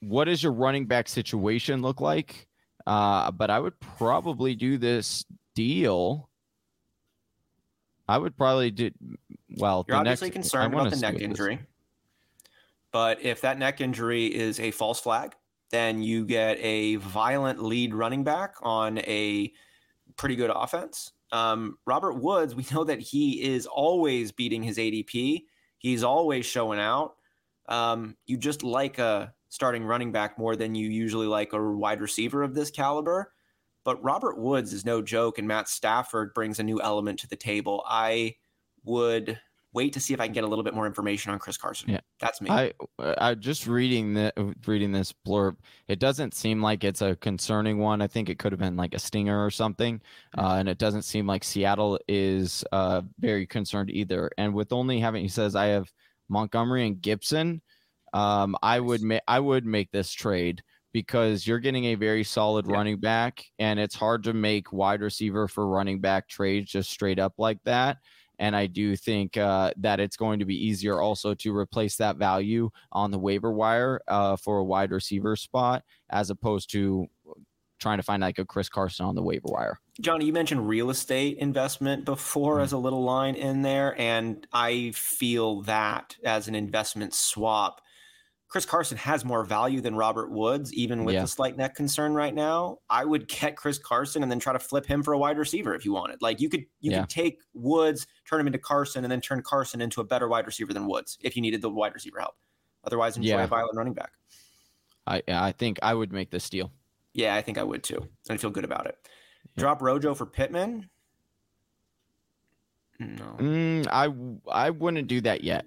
what does your running back situation look like? Uh, but I would probably do this deal. I would probably do well. You're the obviously next- concerned I about the neck what this- injury. But if that neck injury is a false flag, then you get a violent lead running back on a pretty good offense. Um, Robert Woods, we [laughs] know that he is always beating his ADP. He's always showing out. Um, you just like a starting running back more than you usually like a wide receiver of this caliber. But Robert Woods is no joke, and Matt Stafford brings a new element to the table. I would wait to see if I can get a little bit more information on Chris Carson. Yeah. That's me. I I just reading the reading this blurb. It doesn't seem like it's a concerning one. I think it could have been like a stinger or something, uh, and it doesn't seem like Seattle is uh, very concerned either. And with only having, he says, I have Montgomery and Gibson. Um, I would make I would make this trade because you're getting a very solid Yeah. running back, and it's hard to make wide receiver for running back trades just straight up like that. And I do think uh, that it's going to be easier also to replace that value on the waiver wire uh, for a wide receiver spot as opposed to trying to find like a Chris Carson on the waiver wire. Johnny, you mentioned real estate investment before Mhm. as a little line in there, and I feel that as an investment swap. Chris Carson has more value than Robert Woods, even with Yeah. the slight neck concern right now. I would get Chris Carson and then try to flip him for a wide receiver if you wanted. Like you could you Yeah. could take Woods, turn him into Carson, and then turn Carson into a better wide receiver than Woods if you needed the wide receiver help. Otherwise, enjoy Yeah. a violent running back. I I think I would make this deal. Yeah, I think I would too. And I feel good about it. Drop Rojo for Pittman. No. Mm, I I wouldn't do that yet.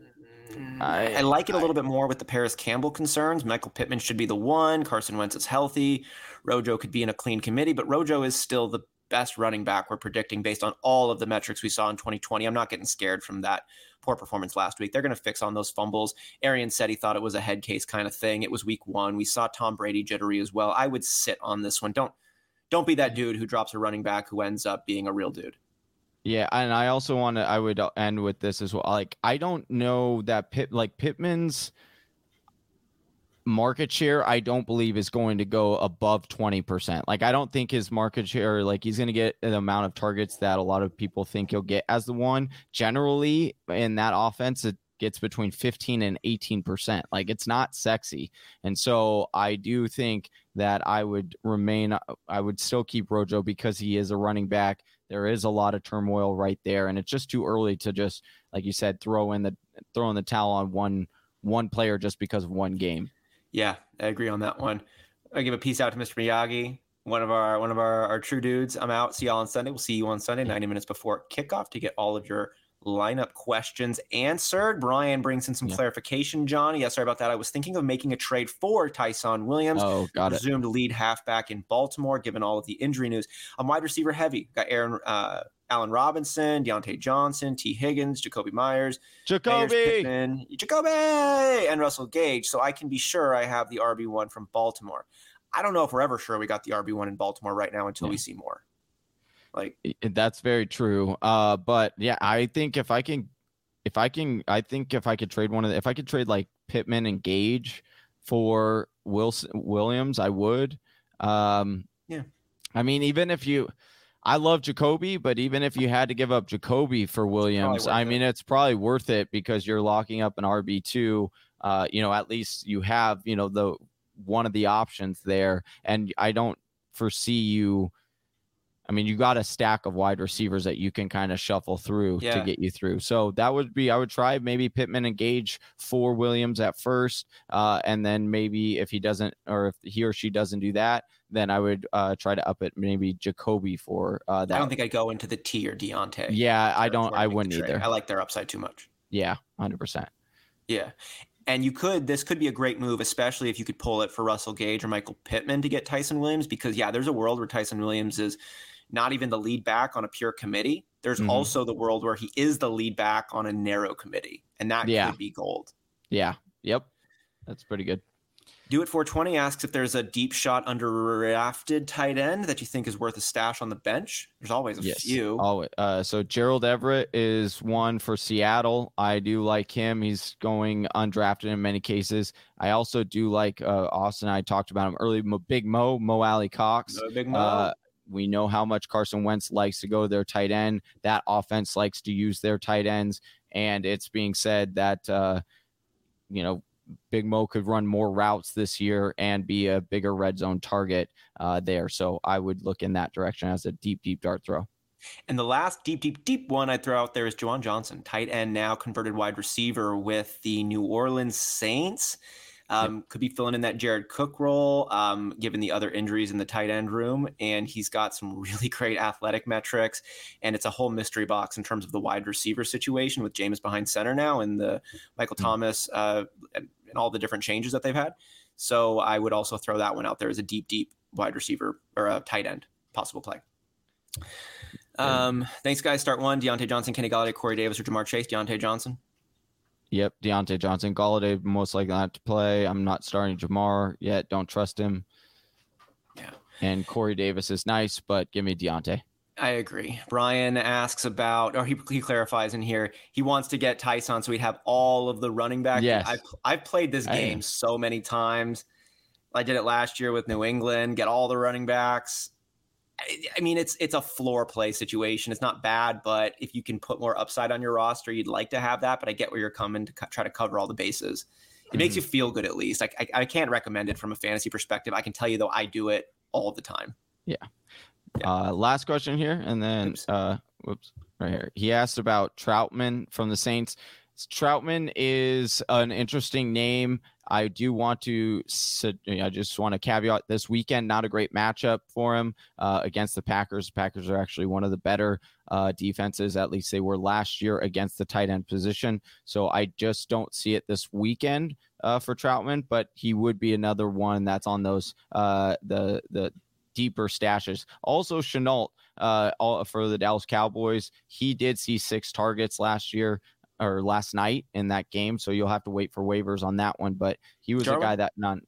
I, I- like it a I- little bit more with the Parris Campbell concerns. Michael Pittman should be the one. Carson Wentz is healthy. Rojo could be in a clean committee, but Rojo is still the best running back we're predicting based on all of the metrics we saw in 2020. I'm not getting scared from that poor performance last week. They're going to fix on those fumbles. Arian said he thought it was a head case kind of thing. It was week one. We saw Tom Brady jittery as well. I would sit on this one. Don't don't be that dude who drops a running back who ends up being a real dude. Yeah, and I also want to. I would uh, end with this as well. Like, I don't know that Pitt, like Pittman's market share, I don't believe is going to go above twenty percent. Like, I don't think his market share, like, he's going to get the amount of targets that a lot of people think he'll get as the one. Generally, in that offense, it gets between fifteen and eighteen percent. Like, it's not sexy, and so I do think that I would remain. I would still keep Rojo because he is a running back there is a lot of turmoil right there and it's just too early to just like you said throw in the throw in the towel on one one player just because of one game Yeah, I agree on that one. I give a peace out to Mr. Miyagi, one of our one of our, our true dudes. I'm out. See y'all on Sunday. We'll see you on Sunday, 90 minutes before kickoff to get all of your lineup questions answered. Brian brings in some Yeah. clarification, Johnny. Yeah, sorry about that. I was thinking of making a trade for Ty'Son Williams. oh got it presumed lead halfback in Baltimore, given all of the injury news. I'm wide receiver heavy. Got Aaron uh, Allen Robinson, Diontae Johnson, Tee Higgins, Jakobi Meyers, Jakobi Pittman, Jakobi, and Russell Gage. So I can be sure I have the RB one from Baltimore. I don't know if we're ever sure we got the RB one in Baltimore right now until we see more. Like, that's very true uh but yeah i think if i can if i can i think if i could trade one of the, if i could trade like pittman and gage for wilson williams i would um Yeah. i mean even if you I love Jakobi, but even if you had to give up Jakobi for Williams, I it. mean, it's probably worth it because you're locking up an RB two. Uh, you know, at least you have you know the one of the options there, and I don't foresee you. I mean, you got a stack of wide receivers that you can kind of shuffle through Yeah. to get you through. So that would be I would try maybe Pittman and Gage for Williams at first, uh, and then maybe if he doesn't or if he or she doesn't do that, then I would uh, try to up it maybe Jakobi for uh, that. I don't think I'd go into the T or Diontae. yeah, I don't. I wouldn't either. I like their upside too much. Yeah, hundred percent. Yeah. And you could, this could be a great move, especially if you could pull it for Russell Gage or Michael Pittman to get Ty'Son Williams, because, yeah, there's a world where Ty'Son Williams is not even the lead back on a pure committee. There's Mhm. also the world where he is the lead back on a narrow committee, and that Yeah. could be gold. Yeah. Yep. That's pretty good. Do it 420 asks if there's a deep shot under underdrafted tight end that you think is worth a stash on the bench. There's always a Yes. few. Always. Uh, so Gerald Everett is one for Seattle. I do like him. He's going undrafted in many cases. I also do like uh, Austin. I talked about him early. Mo- Big Mo, Mo Alie-Cox. No big Mo. Uh, we know how much Carson Wentz likes to go to their tight end. That offense likes to use their tight ends, and it's being said that uh, you know Big Mo could run more routes this year and be a bigger red zone target uh, there. So I would look in that direction as a deep, deep dart throw. And the last deep, deep, deep one I'd throw out there is Juwan Johnson, tight end now converted wide receiver with the New Orleans Saints. Um, Could be filling in that Jared Cook role, um, given the other injuries in the tight end room. And he's got some [laughs] really great athletic metrics. And it's a whole mystery box in terms of the wide receiver situation with James behind center now and the Michael Mhm. Thomas uh, and, and all the different changes that they've had. So I would also throw that one out there as a deep, deep wide receiver or a tight end possible play. Um, thanks, guys. Start one: Diontae Johnson, Kenny Golladay, Corey Davis, or Ja'Marr Chase. Diontae Johnson. Yep, Diontae Johnson, Golladay most likely not to play. I'm not starting Ja'Marr yet. Don't trust him. Yeah. And Corey Davis is nice, but give me Diontae. I agree. Brian asks about, or he, he clarifies in here. He wants to get Ty'Son so we'd have all of the running back. Yes. I've, I've played this game so many times. I did it last year with New England. Get all the running backs. I, I mean, it's it's a floor play situation. It's not bad, but if you can put more upside on your roster, you'd like to have that. But I get where you're coming to co- try to cover all the bases. It makes you feel good at least. Like I, I can't recommend it from a fantasy perspective. I can tell you though, I do it all the time. Yeah. Uh, last question here, and then Oops. uh, whoops, right here. He asked about Trautman from the Saints. Trautman is an interesting name. I do want to. I just want to caveat this weekend. Not a great matchup for him uh, against the Packers. The Packers are actually one of the better uh, defenses. At least they were last year against the tight end position. So I just don't see it this weekend uh, for Trautman. But he would be another one that's on those uh, the the deeper stashes. Also, Chenault uh, all, for the Dallas Cowboys, he did see six targets last year or last night in that game. So you'll have to wait for waivers on that one. But he was a guy that none.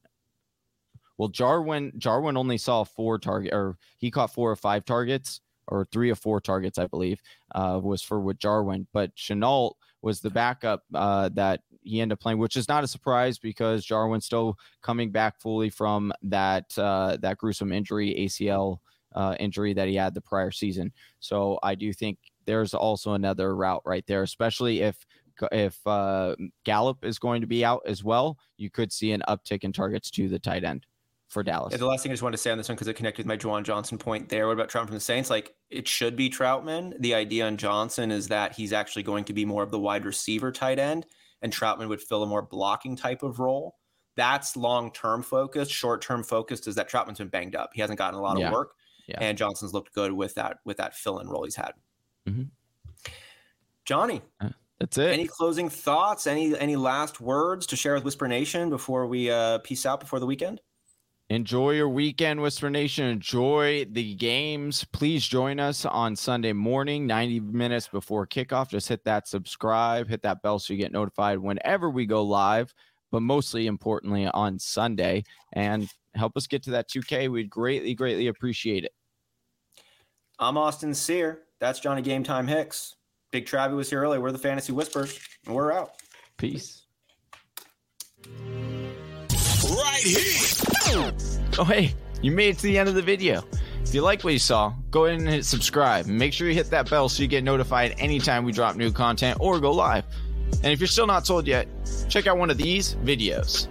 Well, Jarwin Jarwin only saw four target, or he caught four or five targets, or three or four targets, I believe, uh, was for with Jarwin. But Chenault was the backup uh, that he ended up playing, which is not a surprise because Jarwin's still coming back fully from that uh, that gruesome injury, ACL uh, injury that he had the prior season. So I do think there's also another route right there, especially if if uh, Gallup is going to be out as well. You could see an uptick in targets to the tight end for Dallas. Yeah, the last thing I just wanted to say on this one because it connected with my Juwan Johnson point there. What about Trautman from the Saints? Like it should be Trautman. The idea on Johnson is that he's actually going to be more of the wide receiver tight end, and Trautman would fill a more blocking type of role. That's long term focused. Short term focused is that Trautman's been banged up. He hasn't gotten a lot Yeah. of work, Yeah. and Johnson's looked good with that with that fill in role he's had. Mhm. Johnny, That's it. any closing thoughts? Any any last words to share with Whisper Nation before we uh, peace out before the weekend? Enjoy your weekend, Whisper Nation. Enjoy the games. Please join us on Sunday morning, 90 minutes before kickoff. Just hit that subscribe, hit that bell so you get notified whenever we go live, but mostly importantly on Sunday. And help us get to that 2K. We'd greatly, greatly appreciate it. I'm Austin Sear. That's Johnny Game Time Hicks. Big Travi was here earlier. We're the Fantasy Whispers, and we're out. Peace. Right here. Oh, hey, you made it to the end of the video. If you like what you saw, go ahead and hit subscribe. Make sure you hit that bell so you get notified anytime we drop new content or go live. And if you're still not sold yet, check out one of these videos.